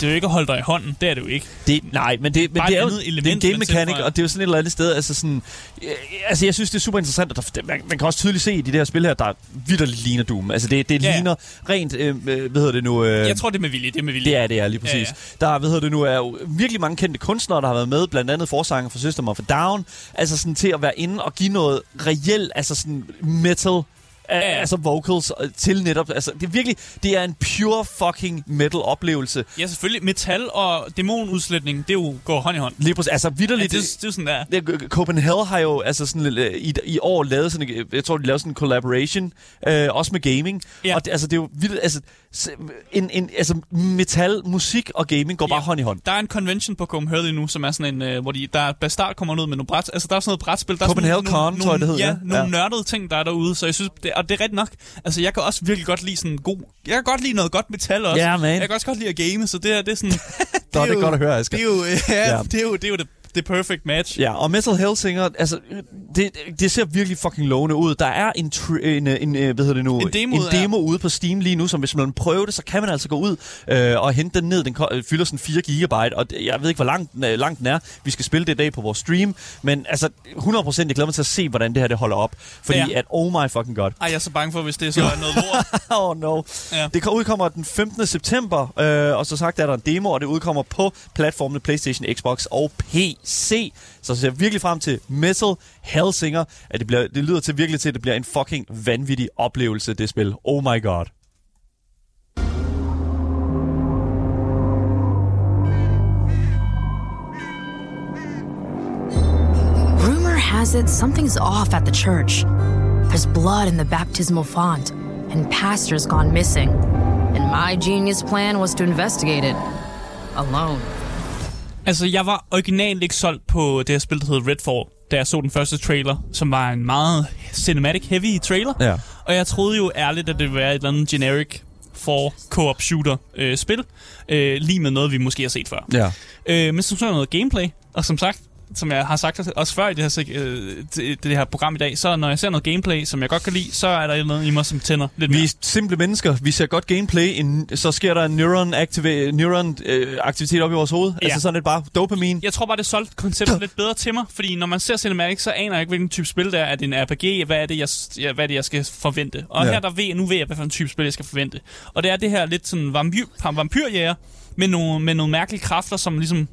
Speaker 2: Det er jo ikke at holde dig i hånden, det er det jo ikke.
Speaker 1: Det, nej, men det, men
Speaker 2: Bare
Speaker 1: det er jo
Speaker 2: andet
Speaker 1: det er en
Speaker 2: element,
Speaker 1: game mechanic, og det er jo sådan et eller andet sted, altså sådan... Øh, altså, jeg synes, det er super interessant, at der, man, man kan også tydeligt se i de der spil her, der vidderligt ligner Doom. Altså, det, det
Speaker 2: Ja,
Speaker 1: ligner rent, øh, øh, hvad hedder det nu... Øh,
Speaker 2: Jeg tror, det er med vilje, det er med vilje.
Speaker 1: Det er det, er lige præcis. Ja,
Speaker 2: ja.
Speaker 1: Der, hvad hedder det nu, er jo virkelig mange kendte kunstnere, der har været med, blandt andet forsanger for System of a Down, altså sådan til at være inde og give noget reelt, altså sådan metal, Ja,
Speaker 2: ja.
Speaker 1: altså vocals øh, til netop, altså det er virkelig, det er en pure fucking metal oplevelse.
Speaker 2: Ja, selvfølgelig. Metal og dæmonudslætning, det er jo går hånd i hånd.
Speaker 1: Lige præcis, altså
Speaker 2: Ja,
Speaker 1: vidderligt,
Speaker 2: det, det er sådan der.
Speaker 1: det, Copenhagen har jo altså sådan øh, i, i år lavet sådan jeg tror de lavede sådan en collaboration øh, også med gaming.
Speaker 2: Ja.
Speaker 1: Og det, altså det er jo vildt altså en, en altså metal, musik og gaming går bare hånd i hånd.
Speaker 2: Der er en convention på Copenhagen nu, som er sådan en, øh, hvor de, der Bastard kommer ud med nogle bræt. Altså, der er sådan noget brætspil. Der er sådan
Speaker 1: Copenhagen
Speaker 2: nogle,
Speaker 1: Con, tror jeg, det hedder,
Speaker 2: Ja,
Speaker 1: ja.
Speaker 2: nogle
Speaker 1: Ja.
Speaker 2: nørdede ting, der er derude. Så jeg synes, det, og det er rigtigt nok. Altså, jeg kan også virkelig godt lide sådan god... Jeg kan godt lide noget godt metal også.
Speaker 1: Ja, man.
Speaker 2: Jeg kan også godt lide at game, så det er, det er sådan...
Speaker 1: Nå, det er
Speaker 2: jo-
Speaker 1: godt at høre, Asger.
Speaker 2: Det er jo, ja,
Speaker 1: Ja.
Speaker 2: ja. Det er jo, det er jo det, det perfect match.
Speaker 1: Ja, og Metal Hellsinger, altså, det, det ser virkelig fucking lovende ud. Der er en, en, en, en hvad hedder det nu?
Speaker 2: En demo
Speaker 1: en
Speaker 2: ja.
Speaker 1: demo ude på Steam lige nu, som hvis man prøver det, så kan man altså gå ud øh, og hente den ned. Den øh, fylder sådan 4 gigabyte, og jeg ved ikke, hvor langt, den er- langt den er. Vi skal spille det i dag på vores stream, men altså, 100% jeg glæder mig til at se, hvordan det her det holder op. Fordi
Speaker 2: Ja.
Speaker 1: at, oh my fucking god.
Speaker 2: Ej, jeg er så bange for, hvis det er så er noget lort.
Speaker 1: oh no.
Speaker 2: Ja.
Speaker 1: Det kommer- udkommer den 15. september, øh, og så sagt er der en demo, og det udkommer på platformene PlayStation, Xbox og PC. Så jeg virkelig frem til Metal Hellsinger, at det, bliver, det lyder til virkelig til, at det bliver en fucking vanvittig oplevelse, det spil. Oh my god.
Speaker 8: Rumor has it something's off at the church. There's blood in the baptismal font, and pastors gone missing. And my genius plan was to investigate it alone.
Speaker 2: Altså, jeg var originalt ikke solgt på det her spil, der hedder Redfall, da jeg så den første trailer, som var en meget cinematic heavy trailer.
Speaker 1: Ja.
Speaker 2: Og jeg troede jo ærligt, at det ville være et eller andet generic for co-op shooter øh, spil, øh, lige med noget, vi måske har set før.
Speaker 1: Ja.
Speaker 2: Øh, men så så jeg noget gameplay, og som sagt, som jeg har sagt også før i det her, øh, det, det her program i dag, så når jeg ser noget gameplay, som jeg godt kan lide, så er der noget i mig, som tænder lidt
Speaker 1: Vi
Speaker 2: mere.
Speaker 1: er simple mennesker. Vi ser godt gameplay, en, så sker der en neuron, activa- neuron øh, aktivitet op i vores hoved.
Speaker 2: Ja.
Speaker 1: Altså sådan lidt bare dopamin.
Speaker 2: Jeg tror bare, det solgte konceptet lidt bedre til mig, fordi når man ser Cinematic, så aner jeg ikke, hvilken type spil det er. Er det en RPG? Hvad er det, jeg, hvad er det, jeg skal forvente? Og
Speaker 1: Ja.
Speaker 2: her der ved nu ved jeg, hvad for en type spil, jeg skal forvente. Og det er det her lidt sådan vampyr, vampyrjæger, med nogle, med nogle mærkelige kræfter, som ligesom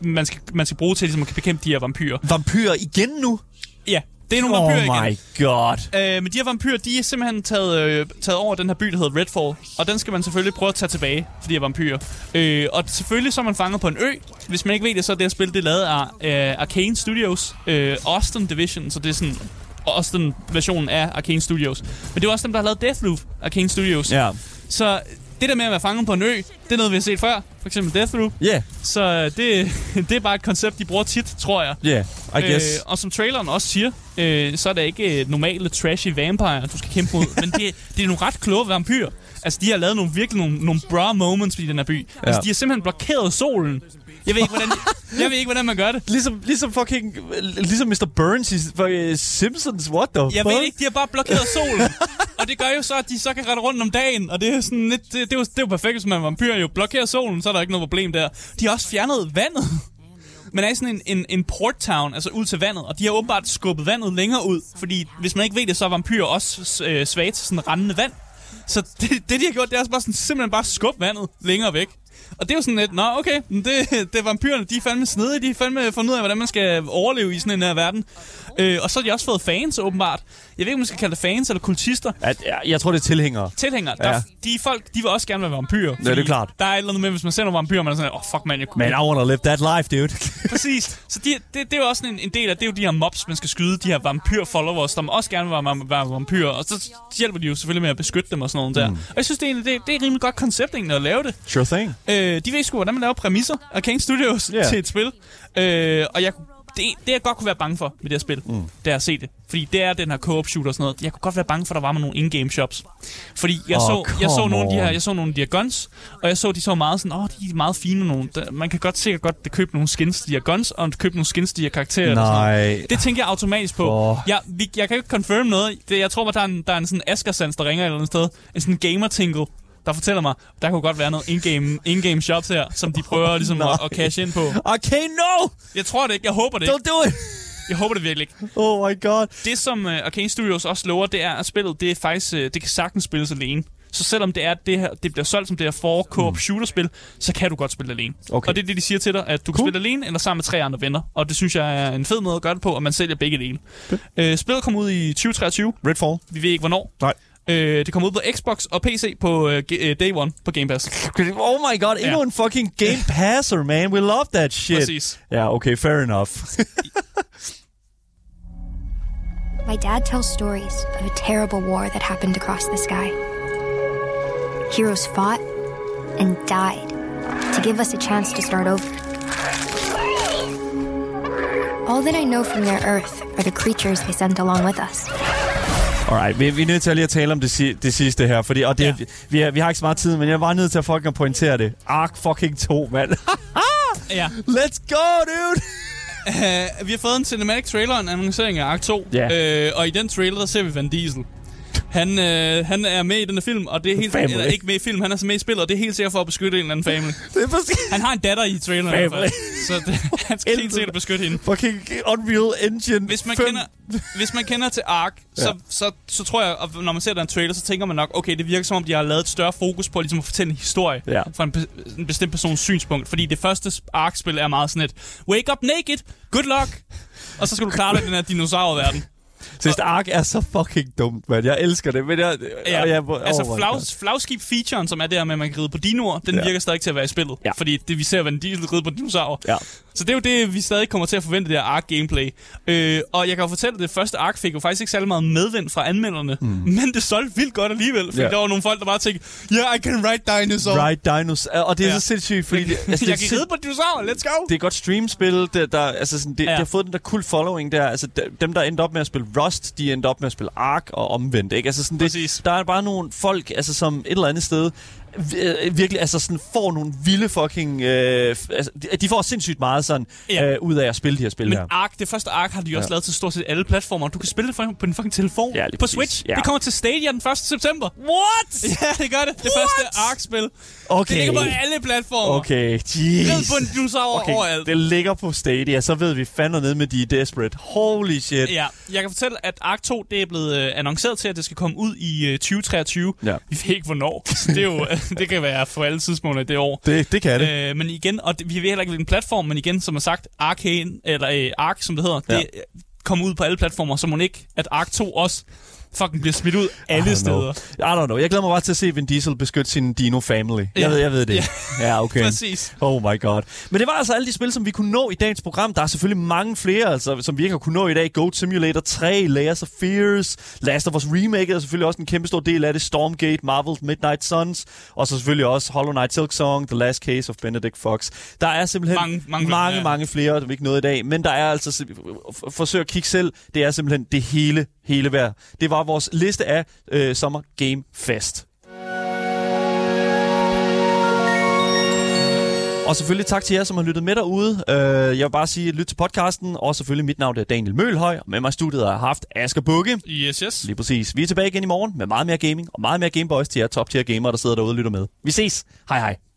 Speaker 2: man skal, man skal bruge til ligesom at bekæmpe de her vampyrer.
Speaker 1: Vampyrer igen nu?
Speaker 2: Ja, det er nogle
Speaker 1: Oh
Speaker 2: vampyrer igen.
Speaker 1: my god.
Speaker 2: Øh, men de her vampyrer, de er simpelthen taget, øh, taget over den her by, der hedder Redfall. Og den skal man selvfølgelig prøve at tage tilbage, for de her vampyrer. Øh, og selvfølgelig så er man fanget på en ø. Hvis man ikke ved det, så er det her spil, det er lavet af øh, Arcane Studios. Øh, Austin Division, så det er sådan Austin-versionen af Arcane Studios. Men det er også dem, der har lavet Deathloop, Arcane Studios.
Speaker 1: Ja.
Speaker 2: Så det der med at være fanget på en ø, det er noget, vi har set før. For eksempel Deathloop.
Speaker 1: Yeah.
Speaker 2: Så øh, det, det er bare et koncept, de bruger tit, tror jeg.
Speaker 1: Yeah, I guess.
Speaker 2: Øh, og som traileren også siger, øh, så er det ikke øh, normale trashy vampire, du skal kæmpe mod, men det, det er nogle ret kloge vampyrer. Altså, de har lavet nogle virkelig nogle, nogle bra moments i den her by. Ja. Altså, de har simpelthen blokeret solen. Jeg ved ikke, hvordan, jeg ved ikke, hvordan man gør det.
Speaker 1: Ligesom, ligesom fucking... Ligesom Mr. Burns i fucking Simpsons, what the
Speaker 2: Jeg
Speaker 1: fuck?
Speaker 2: ved ikke, de har bare blokeret solen. og det gør jo så, at de så kan rette rundt om dagen. Og det er sådan lidt, det, det, er, jo, det er jo perfekt, hvis man er vampyr. Jo blokerer solen, så er der ikke noget problem der. De har også fjernet vandet. Man er i sådan en, en, en port town, altså ud til vandet, og de har åbenbart skubbet vandet længere ud, fordi hvis man ikke ved det, så er vampyrer også øh, svage til sådan rendende vand. Så det, det, de har gjort, det er også bare sådan, simpelthen bare skubbe vandet længere væk. Og det er jo sådan lidt, nå okay, det, det er vampyrerne, de er fandme snedige, de er fandme fundet ud af, hvordan man skal overleve i sådan en her verden. Øh, og så har de også fået fans, åbenbart. Jeg ved ikke, om man skal kalde det fans eller kultister.
Speaker 1: Ja, jeg tror, det er tilhængere.
Speaker 2: Tilhængere. Der,
Speaker 1: Ja.
Speaker 2: De folk, de vil også gerne være vampyrer.
Speaker 1: det er klart.
Speaker 2: Der er et eller andet med, hvis man ser nogle vampyrer, man er sådan, åh, oh, fuck man, jeg kunne...
Speaker 1: Man, I wanna live that life, dude.
Speaker 2: Præcis. Så de, det, det, er jo også en, en del af, det er jo de her mobs, man skal skyde, de her vampyr-followers, som også gerne vil være, være vampyrer. Og så hjælper de jo selvfølgelig med at beskytte dem og sådan noget der. Og jeg synes, det er, egentlig- det, det er et rimelig godt koncept egentlig at lave det.
Speaker 1: Sure thing.
Speaker 2: Øh, de ved sgu, hvordan man laver præmisser af King Studios
Speaker 1: Ja.
Speaker 2: yeah. til et spil. Øh, og jeg, det, det, jeg godt kunne være bange for med det her spil, mm. det er at se det. Fordi det er den her co-op shooter og sådan noget. Jeg kunne godt være bange for, at der var med nogle in-game shops. Fordi jeg,
Speaker 1: Åh,
Speaker 2: så, jeg, så nogle af de her, jeg så nogle af de her guns, og jeg så, de så meget sådan, åh, oh, de er meget fine. Nogle. Der- Man kan godt sikkert godt købe nogle skins til de her guns, og købe nogle skins til de her karakterer. eller sådan noget.
Speaker 1: Nej.
Speaker 2: Det tænker jeg automatisk på.
Speaker 1: Åh.
Speaker 2: Jeg, vi, jeg kan ikke confirm noget. Det, jeg tror bare, der er en, der er en sådan Askersans, der ringer et eller andet sted. En sådan gamer-tingle, der fortæller mig, der kunne godt være noget in-game, in-game shops her, som de prøver ligesom at, at cash ind på.
Speaker 1: Okay, no!
Speaker 2: Jeg tror det ikke. Jeg håber det ikke.
Speaker 1: Don't do it!
Speaker 2: Jeg håber det virkelig ikke.
Speaker 1: Oh my god.
Speaker 2: Det, som uh, Arcane Studios også lover, det er, at spillet det er faktisk, uh, det kan sagtens spilles alene. Så selvom det er det her, det bliver solgt som det her for co-op shooter-spil, så kan du godt spille alene.
Speaker 1: Mm. Okay.
Speaker 2: Og det er det, de siger til dig, at du kan
Speaker 1: Cool.
Speaker 2: spille alene eller sammen med tre andre venner. Og det synes jeg er en fed måde at gøre det på, at man sælger begge dele. Uh, spillet kom ud i 2023.
Speaker 1: Redfall.
Speaker 2: Vi ved ikke, hvornår.
Speaker 1: Nej.
Speaker 2: Øh, det kom ud på Xbox og PC på uh, Day One på Game Pass.
Speaker 1: Oh my god, endnu
Speaker 2: Ja.
Speaker 1: en fucking game passer, man. We love that shit.
Speaker 2: Præcis.
Speaker 1: Ja, okay, fair enough.
Speaker 9: My dad tells stories of a terrible war that happened across the sky. Heroes fought and died to give us a chance to start over. All that I know from their Earth are the creatures they sent along with us.
Speaker 1: Alright, vi, vi er nødt til at lige at tale om det, si- det sidste her, fordi, og det,
Speaker 2: Ja.
Speaker 1: vi, vi har ikke så meget tid, men jeg bare nødt til at fucking pointere det. Ark fucking 2, mand.
Speaker 2: Ja.
Speaker 1: Let's go, dude!
Speaker 2: Uh, vi har fået en cinematic trailer, en annoncering af Ark 2.
Speaker 1: Ja.
Speaker 2: Øh, og i den trailer, der ser vi Van Diesel. Han, øh, han er med i den her film, og det er helt
Speaker 1: Family.
Speaker 2: eller ikke med i film, han er så med i spillet, og det er helt sikkert for at beskytte en eller anden family.
Speaker 1: Det er præcis.
Speaker 2: Han har en datter i traileren i hvert fald, så det, han skal helt sikkert beskytte hende.
Speaker 1: Fucking Unreal Engine
Speaker 2: Hvis man,
Speaker 1: fem.
Speaker 2: kender, hvis man kender til Ark, så,
Speaker 1: Ja.
Speaker 2: ja. så, så tror jeg, at når man ser den trailer, så tænker man nok, okay, det virker som om, de har lavet et større fokus på ligesom at fortælle en historie
Speaker 1: Ja.
Speaker 2: fra en, be- en bestemt persons synspunkt. Fordi det første Ark-spil er meget sådan et, wake up naked, good luck, og så skal du klare dig i den her dinosaurverden.
Speaker 1: Sidst Ark er så fucking dumt, mand. Jeg elsker det, men jeg...
Speaker 2: Ja,
Speaker 1: jeg
Speaker 2: altså
Speaker 1: oh my
Speaker 2: flag,
Speaker 1: God.
Speaker 2: flagskib-featuren, som er der med, at man kan ride på dinoer, den
Speaker 1: Ja.
Speaker 2: virker stadig til at være i spillet.
Speaker 1: Ja.
Speaker 2: Fordi det, vi ser, hvad en diesel ride på dinosaurer.
Speaker 1: Ja.
Speaker 2: Så det er jo det, vi stadig kommer til at forvente, det her Ark-gameplay. Øh, og jeg kan jo fortælle, at det første Ark fik jo faktisk ikke særlig meget medvind fra anmelderne. Mm. Men det solgte vildt godt alligevel. Fordi
Speaker 1: Ja.
Speaker 2: der var nogle folk, der bare tænkte, yeah, I can ride dinosaur.
Speaker 1: Right Dinos. Og det er
Speaker 2: Ja.
Speaker 1: så sindssygt, fordi... Det, altså, det,
Speaker 2: jeg kan ride på dinosaurer, let's go!
Speaker 1: det er godt streamspil. Det, der, altså sådan, det, ja. Det har fået den der cool following der. Altså, de- dem, der endte op med at spille Rust, de endte op med at spille Ark og omvendt. Ikke? Altså, sådan, det,
Speaker 2: Præcis.
Speaker 1: der er bare nogle folk, altså, som et eller andet sted virkelig altså sådan får nogle vilde fucking... Øh, altså, de- får sindssygt meget sådan
Speaker 2: Ja.
Speaker 1: øh, ud af at spille de her spil
Speaker 2: Men
Speaker 1: her.
Speaker 2: Ark, det første Ark har de også
Speaker 1: Ja.
Speaker 2: lavet til stort set alle platformer. Du kan spille det for på din fucking telefon.
Speaker 1: Ja,
Speaker 2: på. Switch.
Speaker 1: Ja.
Speaker 2: Det kommer til Stadia den 1. september.
Speaker 1: What?
Speaker 2: Ja, det gør det. Det første Ark-spil.
Speaker 1: Okay.
Speaker 2: Det ligger på alle platformer.
Speaker 1: Okay, jeez.
Speaker 2: på en dinosaur
Speaker 1: Okay,
Speaker 2: overalt.
Speaker 1: det ligger på Stadia, så ved vi fandme ned med de er desperate. Holy shit.
Speaker 2: Ja, jeg kan fortælle, at Ark 2 det er blevet øh, annonceret til, at det skal komme ud i øh, 2023.
Speaker 1: Ja.
Speaker 2: Vi ved ikke, hvornår. Så det, er jo, det kan være for alle tidspunkter i det år.
Speaker 1: Det, det kan det.
Speaker 2: Øh, men igen, og det, vi ved heller ikke, hvilken platform, men igen, som er sagt, Arcane, eller øh, Ark, som det hedder,
Speaker 1: Ja.
Speaker 2: det øh, kommer ud på alle platformer, så må ikke, at Ark 2 også fucking bliver smidt ud alle
Speaker 1: I
Speaker 2: steder.
Speaker 1: I don't know. Jeg glæder mig bare til at se Vin Diesel beskytte sin Dino Family. Jeg,
Speaker 2: Ja.
Speaker 1: ved, jeg ved det.
Speaker 2: Ja.
Speaker 1: ja okay.
Speaker 2: Præcis.
Speaker 1: Oh my god. Men det var altså alle de spil, som vi kunne nå i dagens program. Der er selvfølgelig mange flere, altså, som vi ikke har kunne nå i dag. Goat Simulator 3, Layers of Fears, Last of Us Remake er selvfølgelig også en kæmpe stor del af det. Stormgate, Marvel Midnight Suns, og så selvfølgelig også Hollow Knight Silk Song, The Last Case of Benedict Fox. Der er simpelthen
Speaker 2: Mange, mange,
Speaker 1: mange,
Speaker 2: ja.
Speaker 1: mange flere, som vi ikke nåede i dag. Men der er altså, forsøg at kigge selv, det er simpelthen det hele, hele værd. Det var vores liste af øh, Summer Game Fest. Og selvfølgelig tak til jer, som har lyttet med derude. Øh, jeg vil bare sige, lyt til podcasten. Og selvfølgelig mit navn er Daniel Mølhøj. Og med mig i studiet har jeg haft Asger Bukke.
Speaker 2: Yes, yes.
Speaker 1: Lige præcis. Vi er tilbage igen i morgen med meget mere gaming og meget mere Gameboys til jer top tier gamere, der sidder derude og lytter med. Vi ses. Hej hej.